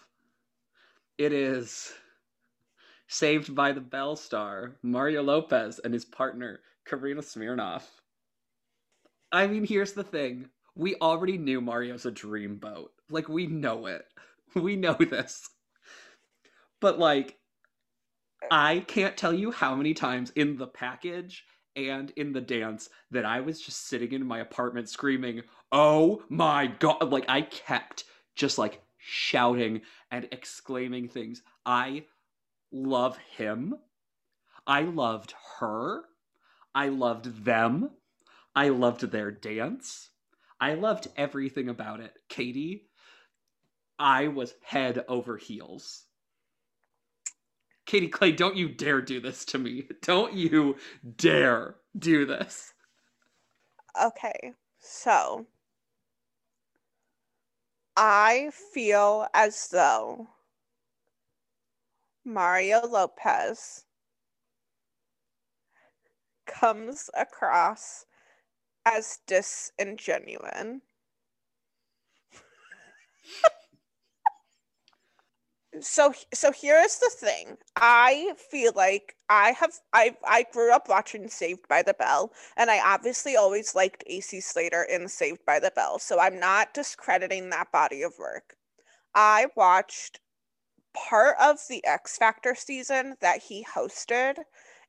It is Saved by the Bell star, Mario Lopez, and his partner, Karina Smirnoff. I mean, here's the thing. we already knew Mario's a dreamboat. Like we know it. We know this. But like I can't tell you how many times in the package and in the dance that I was just sitting in my apartment screaming, "Oh my god." Like I kept just like shouting and exclaiming things. I love him. I loved her. I loved them. I loved their dance. I loved everything about it. Katie, I was head over heels. Katie Clay, don't you dare do this to me. Don't you dare do this. Okay, so I feel as though Mario Lopez comes across as disingenuine. so so here is the thing i feel like i have i i grew up watching saved by the bell and i obviously always liked ac slater in saved by the bell so i'm not discrediting that body of work i watched part of the x factor season that he hosted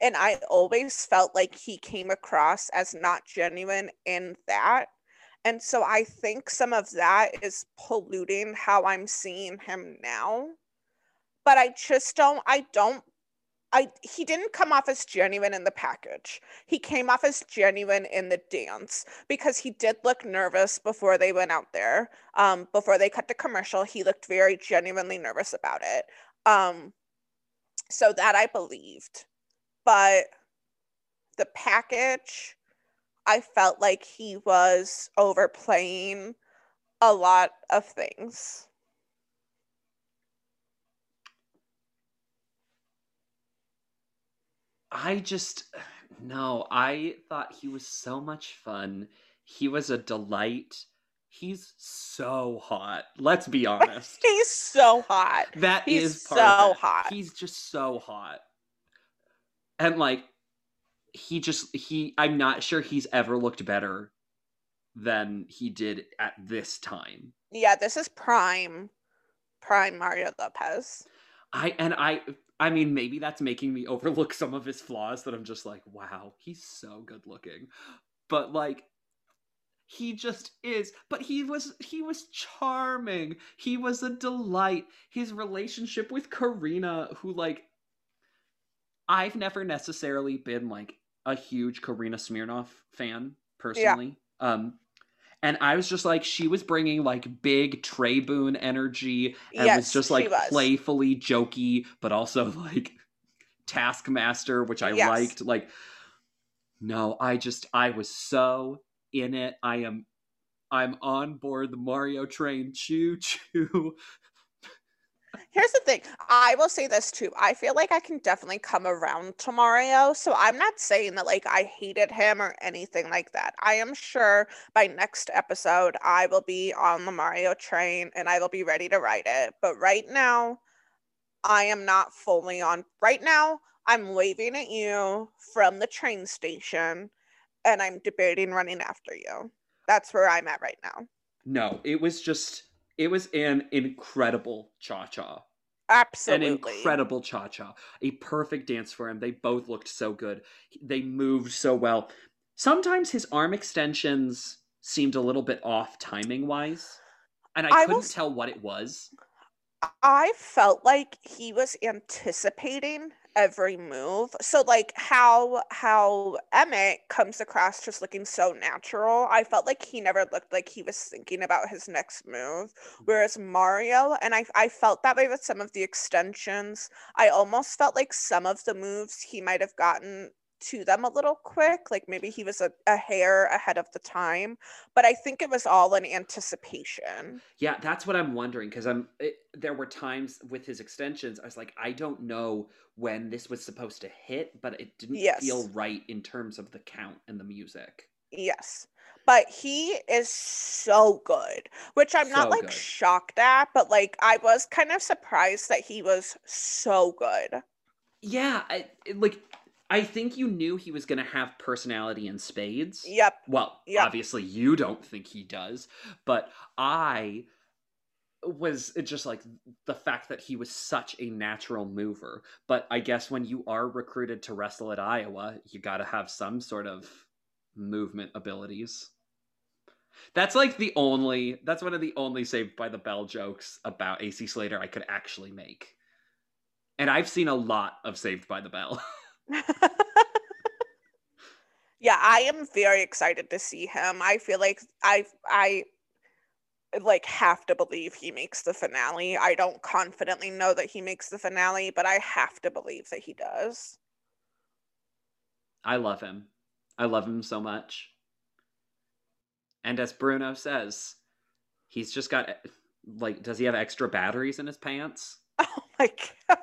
and i always felt like he came across as not genuine in that. And so i think some of that is polluting how i'm seeing him now. But I just don't I don't I he didn't come off as genuine in the package. He came off as genuine in the dance because he did look nervous before they went out there. Um before they cut the commercial, he looked very genuinely nervous about it. Um so that I believed. But the package I felt like he was overplaying a lot of things. I just no, I thought he was so much fun. He was a delight. He's so hot. Let's be honest. He's so hot. That He's is so hot. He's just so hot. And like he just he I'm not sure he's ever looked better than he did at this time. Yeah, this is prime prime Mario Lopez. I and I I mean, maybe that's making me overlook some of his flaws that I'm just like, wow, he's so good looking. But like he just is but he was he was charming he was a delight his relationship with karina who like i've never necessarily been like a huge karina smirnoff fan personally yeah. um and I was just like, she was bringing like big Trey Boone energy and yes, was just like was. playfully jokey, but also like Taskmaster, which I yes. liked. Like, no, I just, I was so in it. I am, I'm on board the Mario train. Choo choo. Here's the thing. I will say this too. I feel like I can definitely come around to Mario. So I'm not saying that like I hated him or anything like that. I am sure by next episode I will be on the Mario train and I will be ready to ride it. But right now, I am not fully on. Right now, I'm waving at you from the train station and I'm debating running after you. That's where I'm at right now. No, it was just it was an incredible cha cha. Absolutely. An incredible cha cha. A perfect dance for him. They both looked so good. They moved so well. Sometimes his arm extensions seemed a little bit off timing wise. And I, I couldn't tell what it was. I felt like he was anticipating every move. So like how how Emmitt comes across just looking so natural. I felt like he never looked like he was thinking about his next move. Mm. Whereas Mario, and I I felt that way with some of the extensions. I almost felt like some of the moves he might have gotten to them a little quick like maybe he was a, a hair ahead of the time but i think it was all in anticipation yeah that's what i'm wondering because i'm it, there were times with his extensions i was like i don't know when this was supposed to hit but it didn't yes. feel right in terms of the count and the music yes but he is so good which i'm so not like good. shocked at but like i was kind of surprised that he was so good yeah I, like I think you knew he was going to have personality in spades. Yep. Well, Yep. obviously you don't think he does, but I was just like the fact that he was such a natural mover. But I guess when you are recruited to wrestle at Iowa, you got to have some sort of movement abilities. That's like the only that's one of the only saved by the bell jokes about AC Slater I could actually make. And I've seen a lot of Saved by the Bell. yeah, I am very excited to see him. I feel like I I like have to believe he makes the finale. I don't confidently know that he makes the finale, but I have to believe that he does. I love him. I love him so much. And as Bruno says, he's just got like does he have extra batteries in his pants? Oh my god.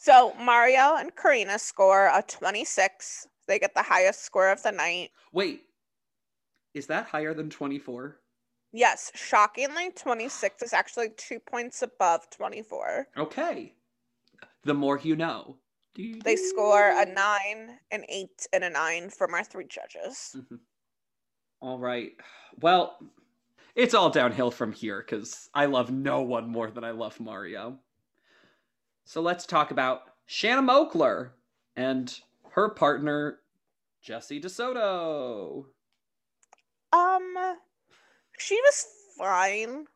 So Mario and Karina score a 26. They get the highest score of the night. Wait. Is that higher than 24? Yes, shockingly, 26 is actually two points above 24. Okay. The more you know. They score a 9, an 8, and a 9 from our three judges. Mhm. All right. Well, it's all downhill from here because I love no one more than I love Mario. So let's talk about Shanna Moakler and her partner, Jesse DeSoto. Um, she was fine.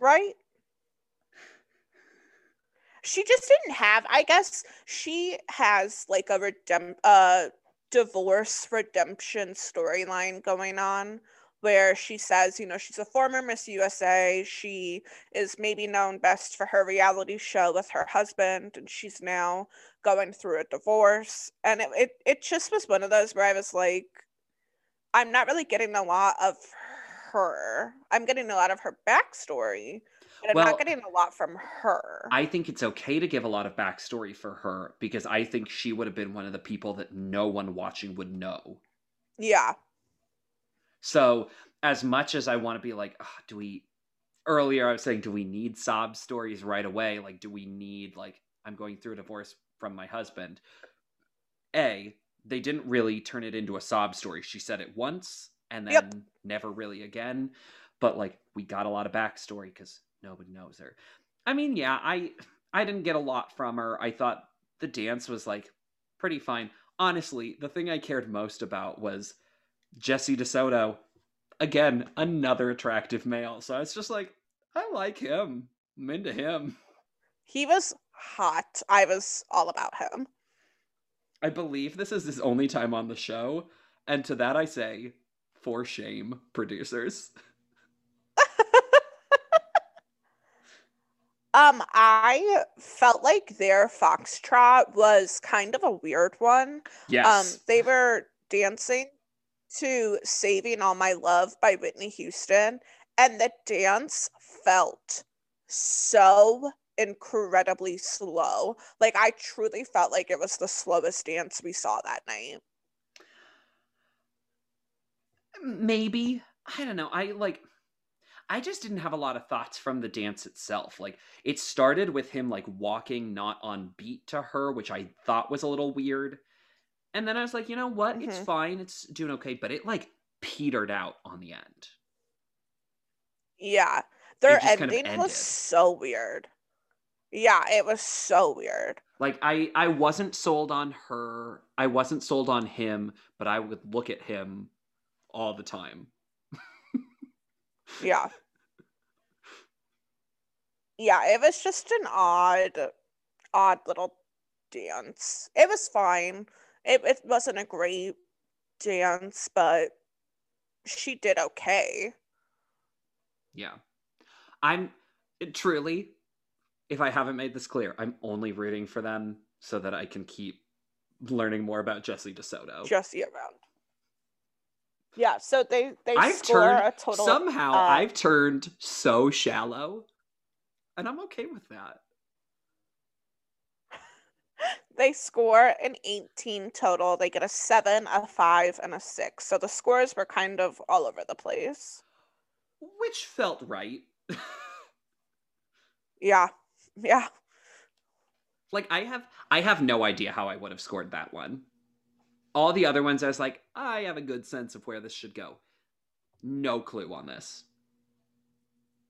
Right? She just didn't have, I guess she has like a uh divorce redemption storyline going on where she says, you know, she's a former Miss USA. She is maybe known best for her reality show with her husband, and she's now going through a divorce. And it, it, it just was one of those where I was like, I'm not really getting a lot of her. I'm getting a lot of her backstory, but I'm Well, not getting a lot from her. I think it's okay to give a lot of backstory for her because I think she would have been one of the people that no one watching would know. yeah. So, as much as I want to be like, "Ugh, do we earlier I was saying, do we need sob stories right away? Like, do we need like I'm going through a divorce from my husband? A, they didn't really turn it into a sob story. She said it once and then Yep. never really again. But like we got a lot of backstory because nobody knows her. I mean, yeah, I I didn't get a lot from her. I thought the dance was like pretty fine. Honestly, the thing I cared most about was Jesse DeSoto. Again, another attractive male. So it's just like, I like him. I'm into him. He was hot. I was all about him. I believe this is his only time on the show. And to that I say, for shame, producers. Um, I felt like their foxtrot was kind of a weird one. Yes. Um, they were dancing to Saving All My Love by Whitney Houston, and the dance felt so incredibly slow. Like, I truly felt like it was the slowest dance we saw that night. maybe i don't know i like i just didn't have a lot of thoughts from the dance itself like it started with him like walking not on beat to her which i thought was a little weird and then i was like you know what it's Mhm. fine it's doing okay but it like petered out on the end Yeah, their just kind of ending was so weird. Yeah, it was so weird. like i i wasn't sold on her i wasn't sold on him but i would look at him all the time Yeah. Yeah, it was just an odd, odd little dance. It was fine. It, it wasn't a great dance, but she did okay. Yeah. I'm it- truly, if I haven't made this clear, I'm only rooting for them so that I can keep learning more about Jesse DeSoto. Jesse around. Yeah, so they they I've score turned a total. somehow uh, I've turned so shallow. And I'm okay with that. They score an 18 total. They get a 7, a 5, and a 6. So the scores were kind of all over the place. Which felt right. Yeah. Yeah. Like I have I have no idea how I would have scored that one. All the other ones I was like, I have a good sense of where this should go. No clue on this.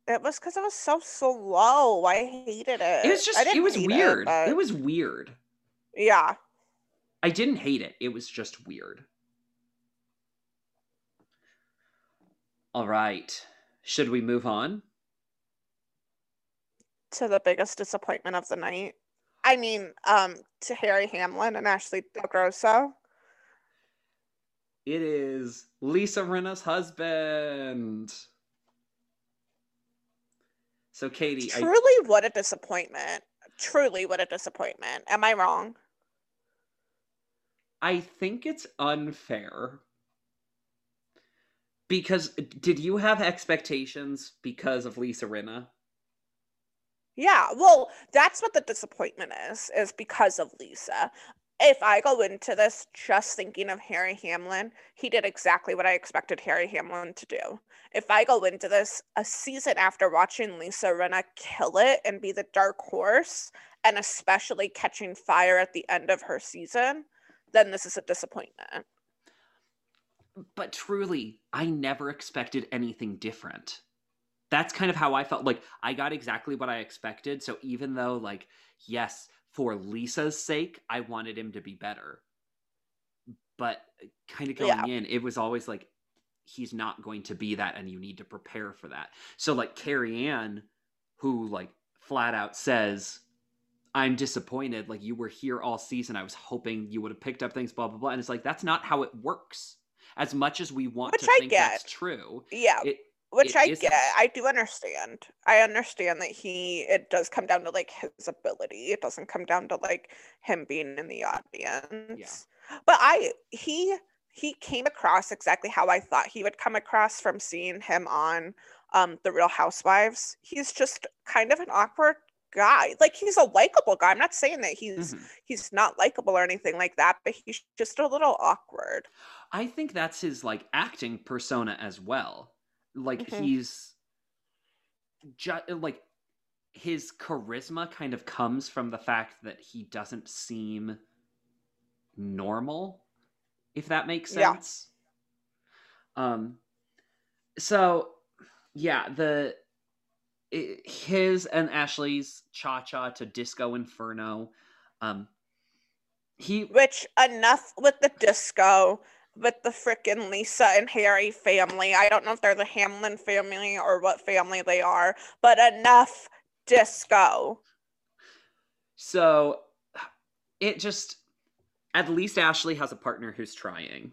It was because it was so slow. I hated it. It was just it was weird. but- It was weird. Yeah. I didn't hate it. It was just weird. All right. Should we move on? To the biggest disappointment of the night. I mean, um, to Harry Hamlin and Ashley Del Grosso. It is Lisa Rinna's husband. So Katie, I, Truly, what a disappointment. Truly, what a disappointment. Am I wrong? I think it's unfair. Because did you have expectations because of Lisa Rinna? Yeah, well, that's what the disappointment is, is because of Lisa. If I go into this just thinking of Harry Hamlin, he did exactly what I expected Harry Hamlin to do. If I go into this a season after watching Lisa Rinna kill it and be the dark horse, and especially catching fire at the end of her season, then this is a disappointment. But truly, I never expected anything different. That's kind of how I felt. Like, I got exactly what I expected. So, even though, like, yes, for Lisa's sake, I wanted him to be better. But kind of going Yeah. in, it was always like, he's not going to be that, and you need to prepare for that. So, like, Carrie Ann, who, like, flat out says, I'm disappointed. Like, you were here all season. I was hoping you would have picked up things, blah, blah, blah. And it's like, that's not how it works. As much as we want Which to I think that's get. true, Yeah, it which it I isn't. get. I do understand. I understand that he it does come down to like his ability. It doesn't come down to like him being in the audience. Yeah. But I he he came across exactly how I thought he would come across from seeing him on um The Real Housewives. He's just kind of an awkward guy. Like he's a likable guy. I'm not saying that he's Mhm. he's not likable or anything like that, but he's just a little awkward. I think that's his like acting persona as well. Like Mhm. he's ju- like his charisma kind of comes from the fact that he doesn't seem normal if that makes Yeah. sense. Um so yeah, the i- his and Ashly's cha-cha to Disco Inferno um he Which enough with the disco with the frickin' Lisa and Harry family. I don't know if they're the Hamlin family or what family they are, but enough disco. So it just at least Ashly has a partner who's trying.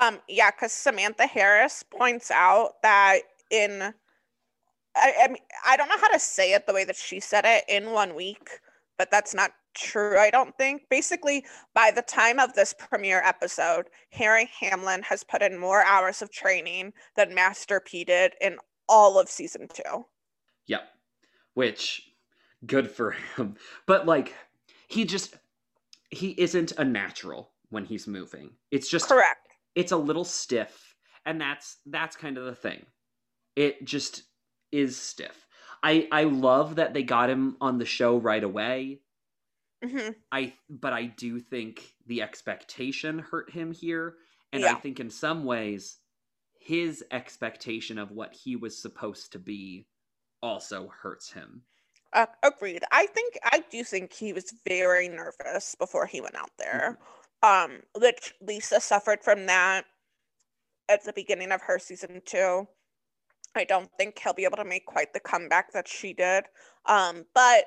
Um, yeah, because Samantha Harris points out that in I, I mean I don't know how to say it the way that she said it in one week, but that's not true, I don't think. Basically, by the time of this premiere episode, Harry Hamlin has put in more hours of training than Master P did in all of season two. Yep. Which good for him. But like he just he isn't a natural when he's moving. It's just Correct. it's a little stiff and that's that's kind of the thing. It just is stiff. I I love that they got him on the show right away. hmm I but I do think the expectation hurt him here and Yeah. I think in some ways his expectation of what he was supposed to be also hurts him. Uh, agreed. I think I do think he was very nervous before he went out there. Um, which Lisa suffered from that at the beginning of her season two. I don't think he'll be able to make quite the comeback that she did. Um, but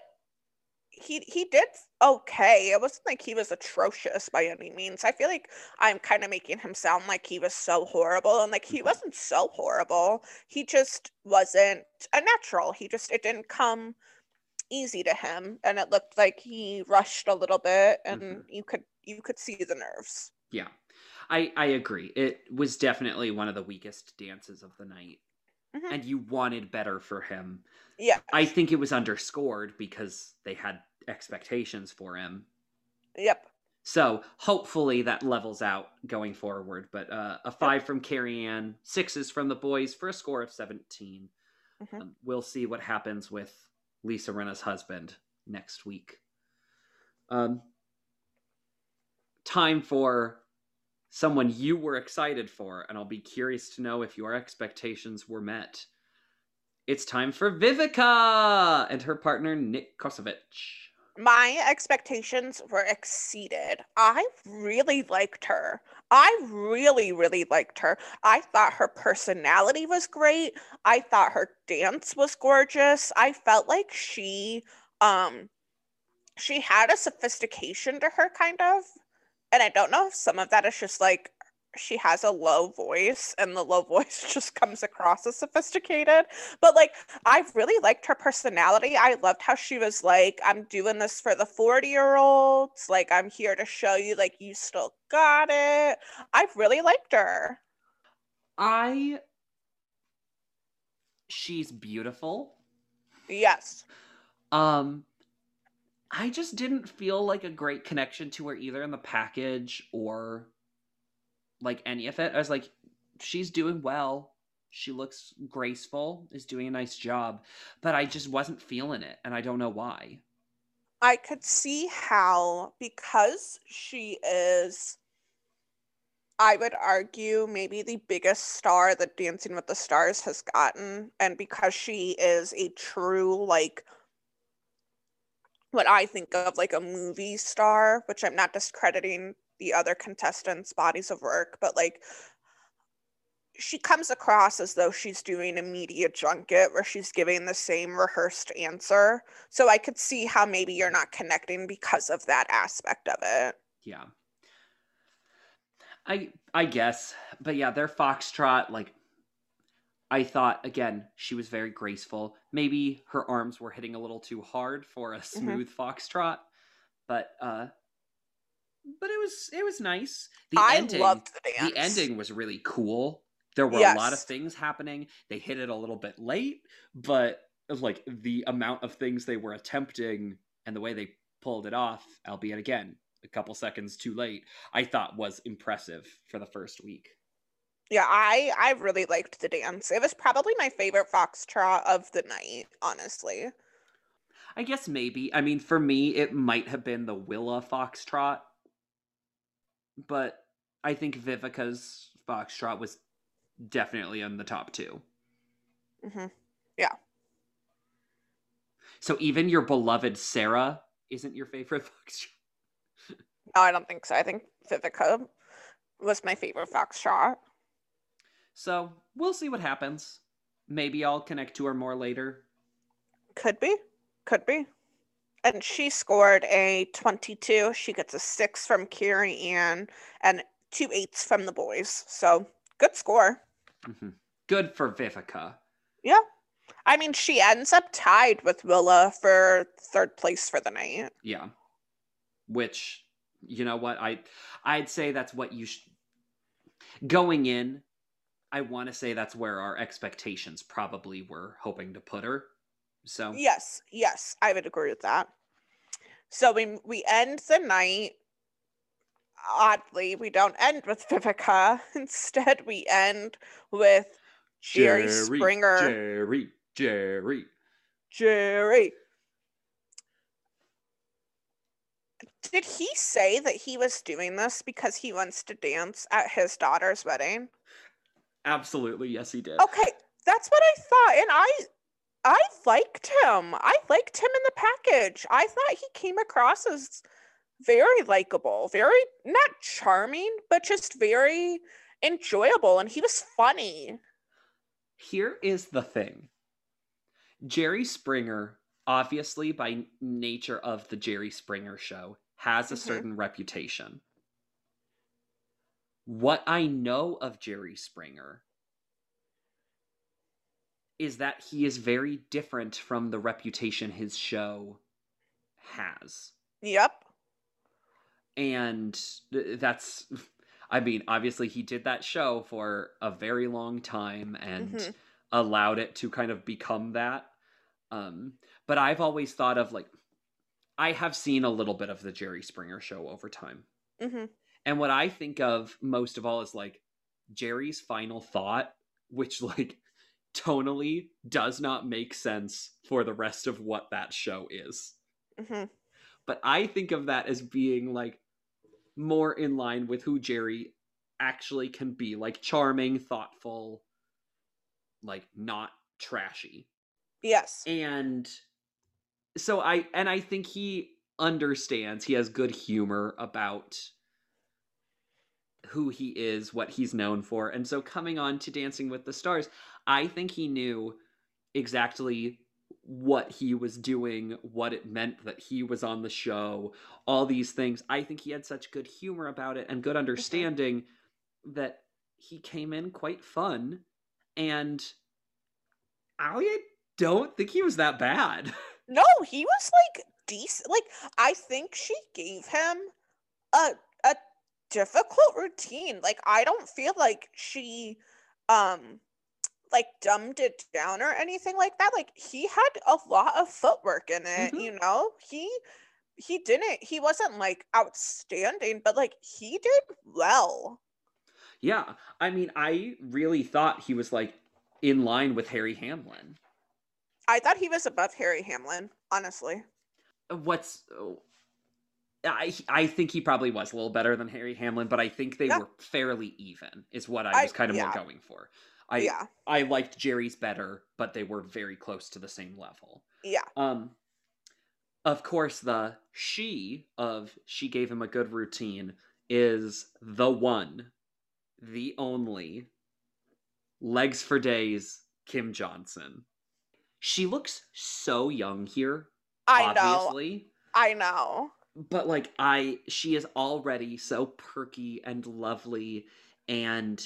he he did okay. It wasn't like he was atrocious by any means. I feel like I'm kind of making him sound like he was so horrible, and like he Mhm. wasn't so horrible. He just wasn't a natural. He just it didn't come easy to him, and it looked like he rushed a little bit, and Mhm. you could you could see the nerves. Yeah. I I agree. It was definitely one of the weakest dances of the night. Mhm. And you wanted better for him. Yeah, I think it was underscored because they had expectations for him. yep. So hopefully that levels out going forward. But uh, a five from Carrie Ann, sixes from the boys for a score of 17. Mhm. Um, we'll see what happens with Lisa Rinna's husband next week. Um, time for someone you were excited for, and I'll be curious to know if your expectations were met. It's time for Vivica and her partner Nick Kosovich. My expectations were exceeded. I really liked her. I really, really liked her. I thought her personality was great. I thought her dance was gorgeous. I felt like she um she had a sophistication to her kind of. And I don't know if some of that is just like she has a low voice and the low voice just comes across as sophisticated. But like I really liked her personality. I loved how she was like, I'm doing this for the 40 year olds. Like, I'm here to show you, like, you still got it. I really liked her. I. She's beautiful. Yes. Um, I just didn't feel like a great connection to her either in the package or like any of it. I was like, she's doing well. She looks graceful, is doing a nice job, but I just wasn't feeling it, and I don't know why. I could see how, because she is, I would argue, maybe the biggest star that Dancing with the Stars has gotten. And because she is a true, like, what I think of like a movie star, which I'm not discrediting the other contestants' bodies of work, but like, she comes across as though she's doing a media junket where she's giving the same rehearsed answer. So I could see how maybe you're not connecting because of that aspect of it. Yeah. I I guess, but yeah, their foxtrot like I thought again, she was very graceful. Maybe her arms were hitting a little too hard for a smooth foxtrot, but uh but it was it was nice. The I ending loved the dance. the ending was really cool. There were a lot of things happening. They hit it a little bit late, but like the amount of things they were attempting and the way they pulled it off, albeit again a couple seconds too late, I thought was impressive for the first week. Yeah, I I really liked the dance. It was probably my favorite foxtrot of the night, honestly. I guess maybe. I mean, for me, it might have been the Willa Foxtrot, but I think Vivica's Foxtrot was definitely in the top two. hmm Yeah. So even your beloved Sara isn't your favorite Foxtrot. No, I don't think so. I think Vivica was my favorite foxtrot. So we'll see what happens. Maybe I'll connect to her more later. Could be. Could be. And she scored a 22. She gets a six from Carrie Ann and two eights from the boys. So good score. Mhm. Good for Vivica. Yeah. I mean, she ends up tied with Willa for third place for the night. Yeah. Which, you know what? I I'd say that's what you sh- going in. I want to say that's where our expectations probably were hoping to put her. So Yes, yes, I would agree with that. So we we end the night. Oddly, we don't end with Vivica. Instead, we end with Jerry, Springer. Jerry, Jerry. Jerry. Did he say that he was doing this because he wants to dance at his daughter's wedding? Absolutely, yes, he did. Okay, that's what I thought, and I I liked him. I liked him in the package. I thought he came across as very likable, very not charming, but just very enjoyable, and he was funny. Here is the thing Jerry Springer, obviously, by nature of the Jerry Springer show, has a Mhm. certain reputation. What I know of Jerry Springer is that he is very different from the reputation his show has. Yep. and that's i mean obviously he did that show for a very long time and Mhm. allowed it to kind of become that um but i've always thought of like i have seen a little bit of the jerry springer show over time hmm and what i think of most of all is like jerry's final thought which like tonally does not make sense for the rest of what that show is. hmm But I think of that as being like more in line with who Jerry actually can be like charming, thoughtful, like not trashy. Yes. And so I and I think he understands, he has good humor about who he is, what he's known for. And so coming on to Dancing with the Stars, I think he knew exactly what he was doing, what it meant that he was on the show, all these things. I think he had such good humor about it and good understanding that he came in quite fun. And I don't think he was that bad. No, he was like decent. Like I think she gave him a a difficult routine. Like I don't feel like she um like dumbed it down or anything like that. Like he had a lot of footwork in it, Mhm. you know? He he didn't he wasn't like outstanding, but like he did well. Yeah, I mean, I really thought he was like in line with Harry Hamlin. I thought he was above Harry Hamlin, honestly. What's I I think he probably was a little better than Harry Hamlin, but I think they Yeah. were fairly even. Is what I I- was kind of yeah. more going for. I yeah. I liked Jerry's better, but they were very close to the same level. Yeah. Um of course the she of she gave him a good routine is the one, the only legs for days Kym Johnson. She looks so young here, I know. I know. But like I she is already so perky and lovely and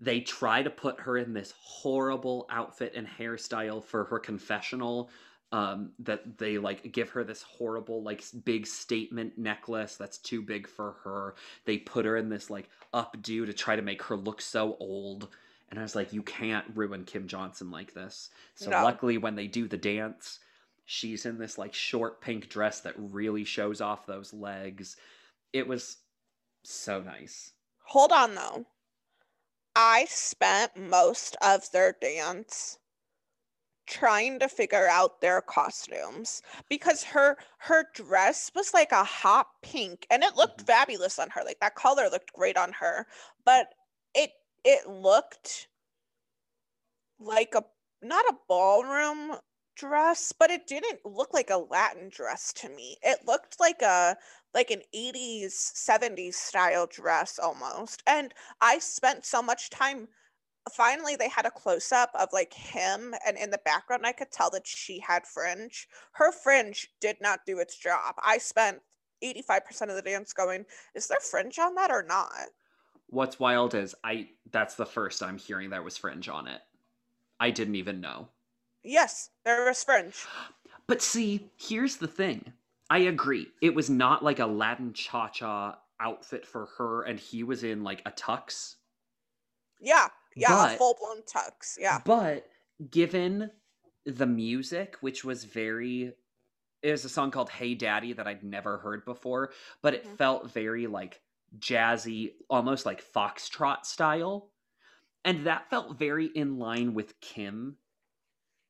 they try to put her in this horrible outfit and hairstyle for her confessional um that they like give her this horrible like big statement necklace that's too big for her they put her in this like updo to try to make her look so old and i was like you can't ruin kym johnson like this so No. luckily when they do the dance she's in this like short pink dress that really shows off those legs it was so nice Hold on though. I spent most of their dance trying to figure out their costumes because her her dress was like a hot pink and it looked Mhm. fabulous on her. Like that color looked great on her, but it it looked like a not a ballroom dress, but it didn't look like a Latin dress to me. It looked like a like an 80s 70s style dress almost. And I spent so much time finally they had a close up of like him and in the background I could tell that she had fringe. Her fringe did not do its job. I spent 85% of the dance going, is there fringe on that or not? what's wild is i that's the first i'm hearing there was fringe on it i didn't even know Yes, there was French. But see, here's the thing. I agree. It was not like a Latin cha cha outfit for her, and he was in like a tux. Yeah, yeah, a full blown tux. Yeah. But given the music, which was very. It was a song called Hey Daddy that I'd never heard before, but it Mhm. felt very like jazzy, almost like foxtrot style. And that felt very in line with Kim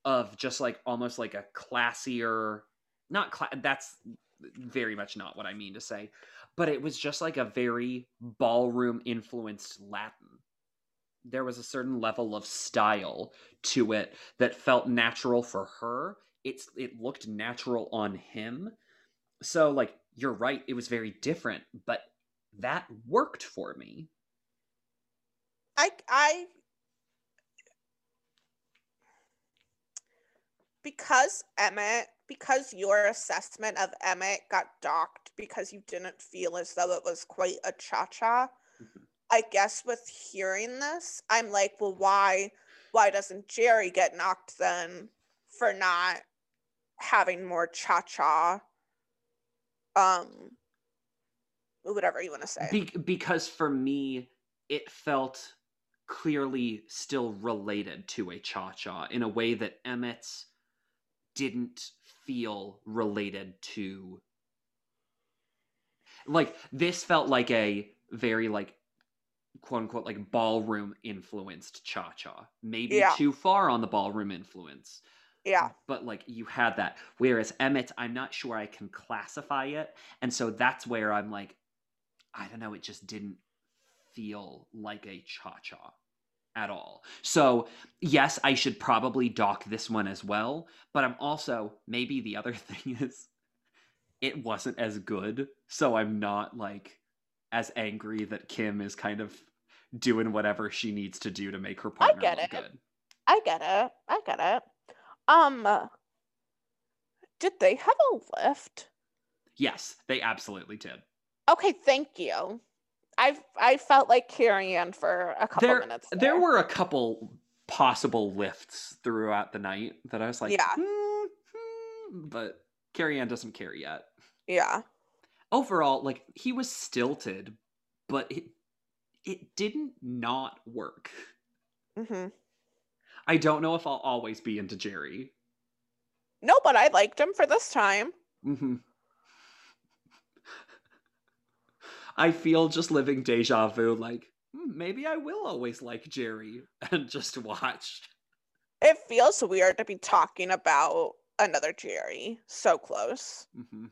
of just like almost like a classier not cla- that's very much not what I mean to say, but it was just like a very ballroom influenced Latin. There was a certain level of style to it that felt natural for her. It's it looked natural on him. So like you're right, it was very different, but that worked for me. I I because Emmitt because your assessment of Emmitt got docked because you didn't feel as though it was quite a cha-cha. Mhm. I guess with hearing this, I'm like, well, why why doesn't Jerry get knocked then for not having more cha-cha? Um whatever you want to say. Be- because for me, it felt clearly still related to a cha cha in a way that Emmitt's didn't feel related to. Like, this felt like a very, like, quote unquote like ballroom influenced cha cha. Maybe Yeah. too far on the ballroom influence. Yeah. But like you had that. Whereas Emmitt, I'm not sure I can classify it. And so that's where I'm like, I don't know, it just didn't feel like a cha cha at all. So, yes, I should probably dock this one as well. But I'm also, maybe the other thing is, it wasn't as good. So I'm not like as angry that Kym is kind of doing whatever she needs to do to make her partner I get look it. good. I get it. I get it. Um did they have a lift? Yes, they absolutely did. Okay, thank you. I've I felt like Carrie Ann for a couple there, minutes. there there. were a couple possible lifts throughout the night that I was like, Yeah. "Hmm, hmm," but Carrie Ann doesn't care yet. Yeah. Overall, like he was stilted, but it it didn't not work. hmm I don't know if I'll always be into Jerry. No, but I liked him for this time. hmm I feel just living deja vu, like "Hmm, maybe I will always like Jerry and just watch. It feels weird to be talking about another Jerry so close. hmm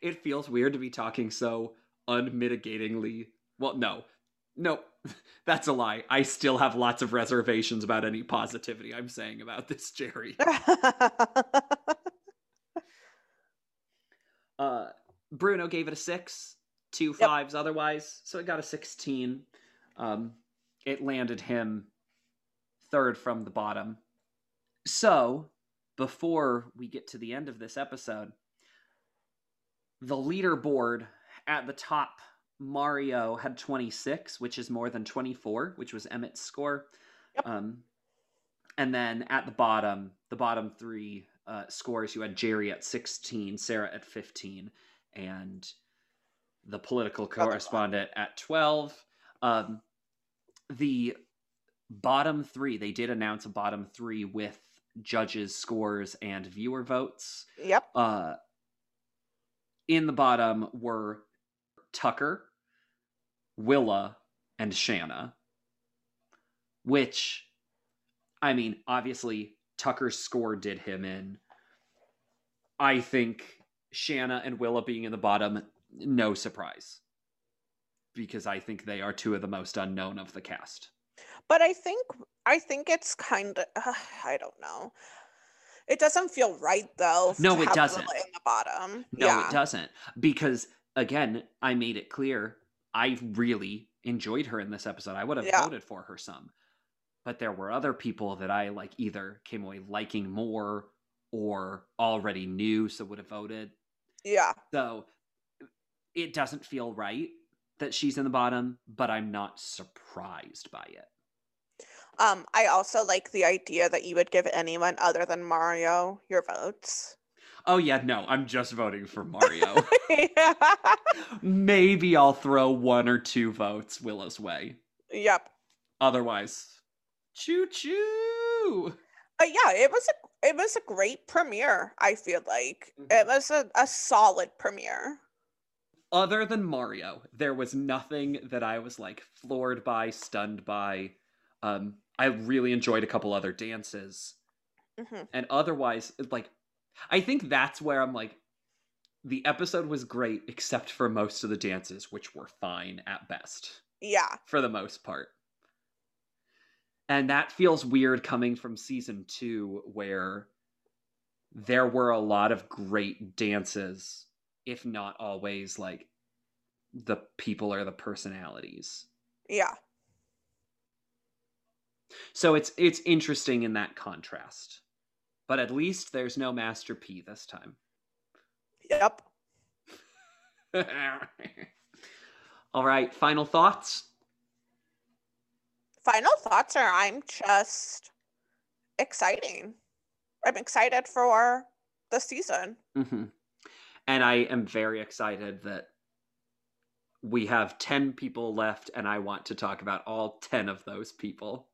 It feels weird to be talking so unmitigatingly. Well, no, no, that's a lie. I still have lots of reservations about any positivity I'm saying about this Jerry. Uh, Bruno gave it a six, two Yep. fives otherwise, so it got a 16. Um, it landed him third from the bottom. So, before we get to the end of this episode, the leaderboard at the top, Mario had 26, which is more than 24, which was Emmitt's score. Yep. Um, and then at the bottom, the bottom three uh, scores, you had Jerry at 16, Sara at 15, and the political correspondent at 12. Um, the bottom three, they did announce a bottom three with judges' scores and viewer votes. yep. Uh, in the bottom were Tucker, Willa, and Shanna. Which, I mean, obviously, Tucker's score did him in. I think Shanna and Willa being in the bottom, no surprise. Because I think they are two of the most unknown of the cast. But I think I think it's kind of uh, I don't know. It doesn't feel right though. No, it doesn't. In the bottom. No, yeah. it doesn't. Because again, I made it clear I really enjoyed her in this episode. I would have Yeah. voted for her some. But there were other people that I like either came away liking more or already knew so would have voted. Yeah. So it doesn't feel right that she's in the bottom, but I'm not surprised by it. Um, I also like the idea that you would give anyone other than Mario your votes. Oh yeah, no, I'm just voting for Mario. yeah. Maybe I'll throw one or two votes Willa's way. Yep. Otherwise, choo choo. But yeah, it was a it was a great premiere. I feel like Mhm. it was a, a solid premiere. Other than Mario, there was nothing that I was like floored by, stunned by. Um, I really enjoyed a couple other dances, hmm and otherwise, like, I think that's where I'm like, the episode was great, except for most of the dances, which were fine at best. Yeah. for the most part. And that feels weird coming from season two, where there were a lot of great dances, if not always like the people or the personalities. Yeah. So it's it's interesting in that contrast. But at least there's no Master P this time. Yep. All right, final thoughts? Final thoughts are I'm just exciting. I'm excited for the season. hmm And I am very excited that we have 10 people left, and I want to talk about all 10 of those people.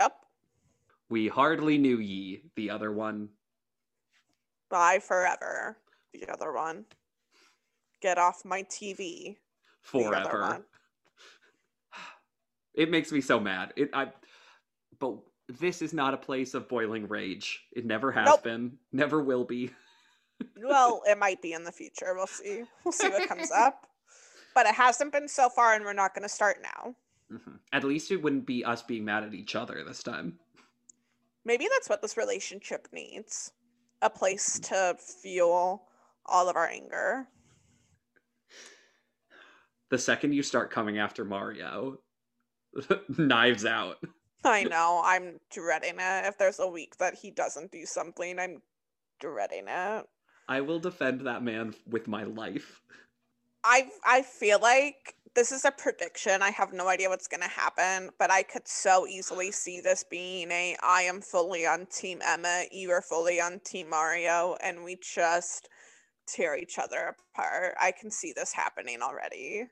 Yep. We hardly knew ye, the other one. Bye forever. The other one. Get off my TV. Forever. It makes me so mad. It I but this is not a place of boiling rage. It never has Nope. been, never will be. well, it might be in the future. We'll see. We'll see what comes up. But it hasn't been so far, and we're not going to start now. Mhm. At least it wouldn't be us being mad at each other this time. Maybe that's what this relationship needs a place to fuel all of our anger. The second you start coming after Mario, knives out. I know. I'm dreading it. If there's a week that he doesn't do something, I'm dreading it. I will defend that man with my life. I I feel like this is a prediction. I have no idea what's going to happen, but I could so easily see this being a I am fully on team Emma, you are fully on team Mario and we just tear each other apart. I can see this happening already.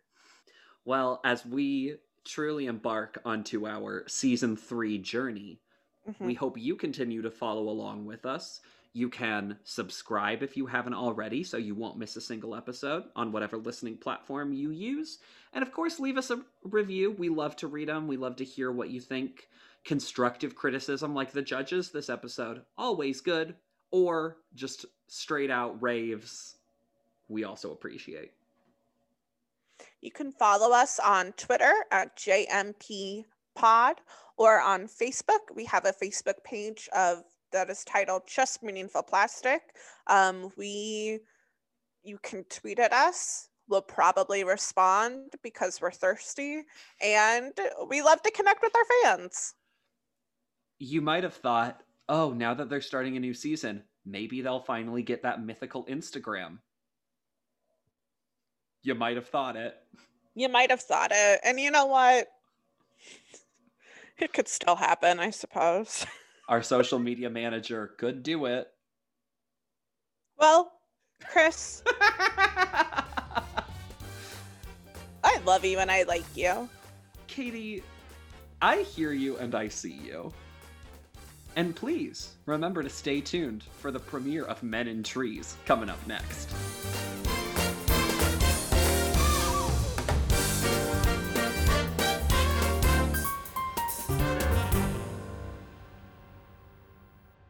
Well, as we truly embark onto our season three journey, Mhm. we hope you continue to follow along with us. You can subscribe if you haven't already, so you won't miss a single episode on whatever listening platform you use. And of course, leave us a review. We love to read them, we love to hear what you think. Constructive criticism, like the judges this episode, always good. Or just straight out raves, we also appreciate. You can follow us on Twitter at JMP Pod or on Facebook. We have a Facebook page of that is titled Just Meaningful Plastic. Um, we you can tweet at us. We'll probably respond because we're thirsty and we love to connect with our fans. you might have thought, oh, now that they're starting a new season, maybe they'll finally get that mythical Instagram. You might have thought it. You might have thought it. And you know what? It could still happen, I suppose. Our social media manager could do it. Well, Chris, I love you and I like you. Katie, I hear you and I see you. And please remember to stay tuned for the premiere of Men in Trees coming up next.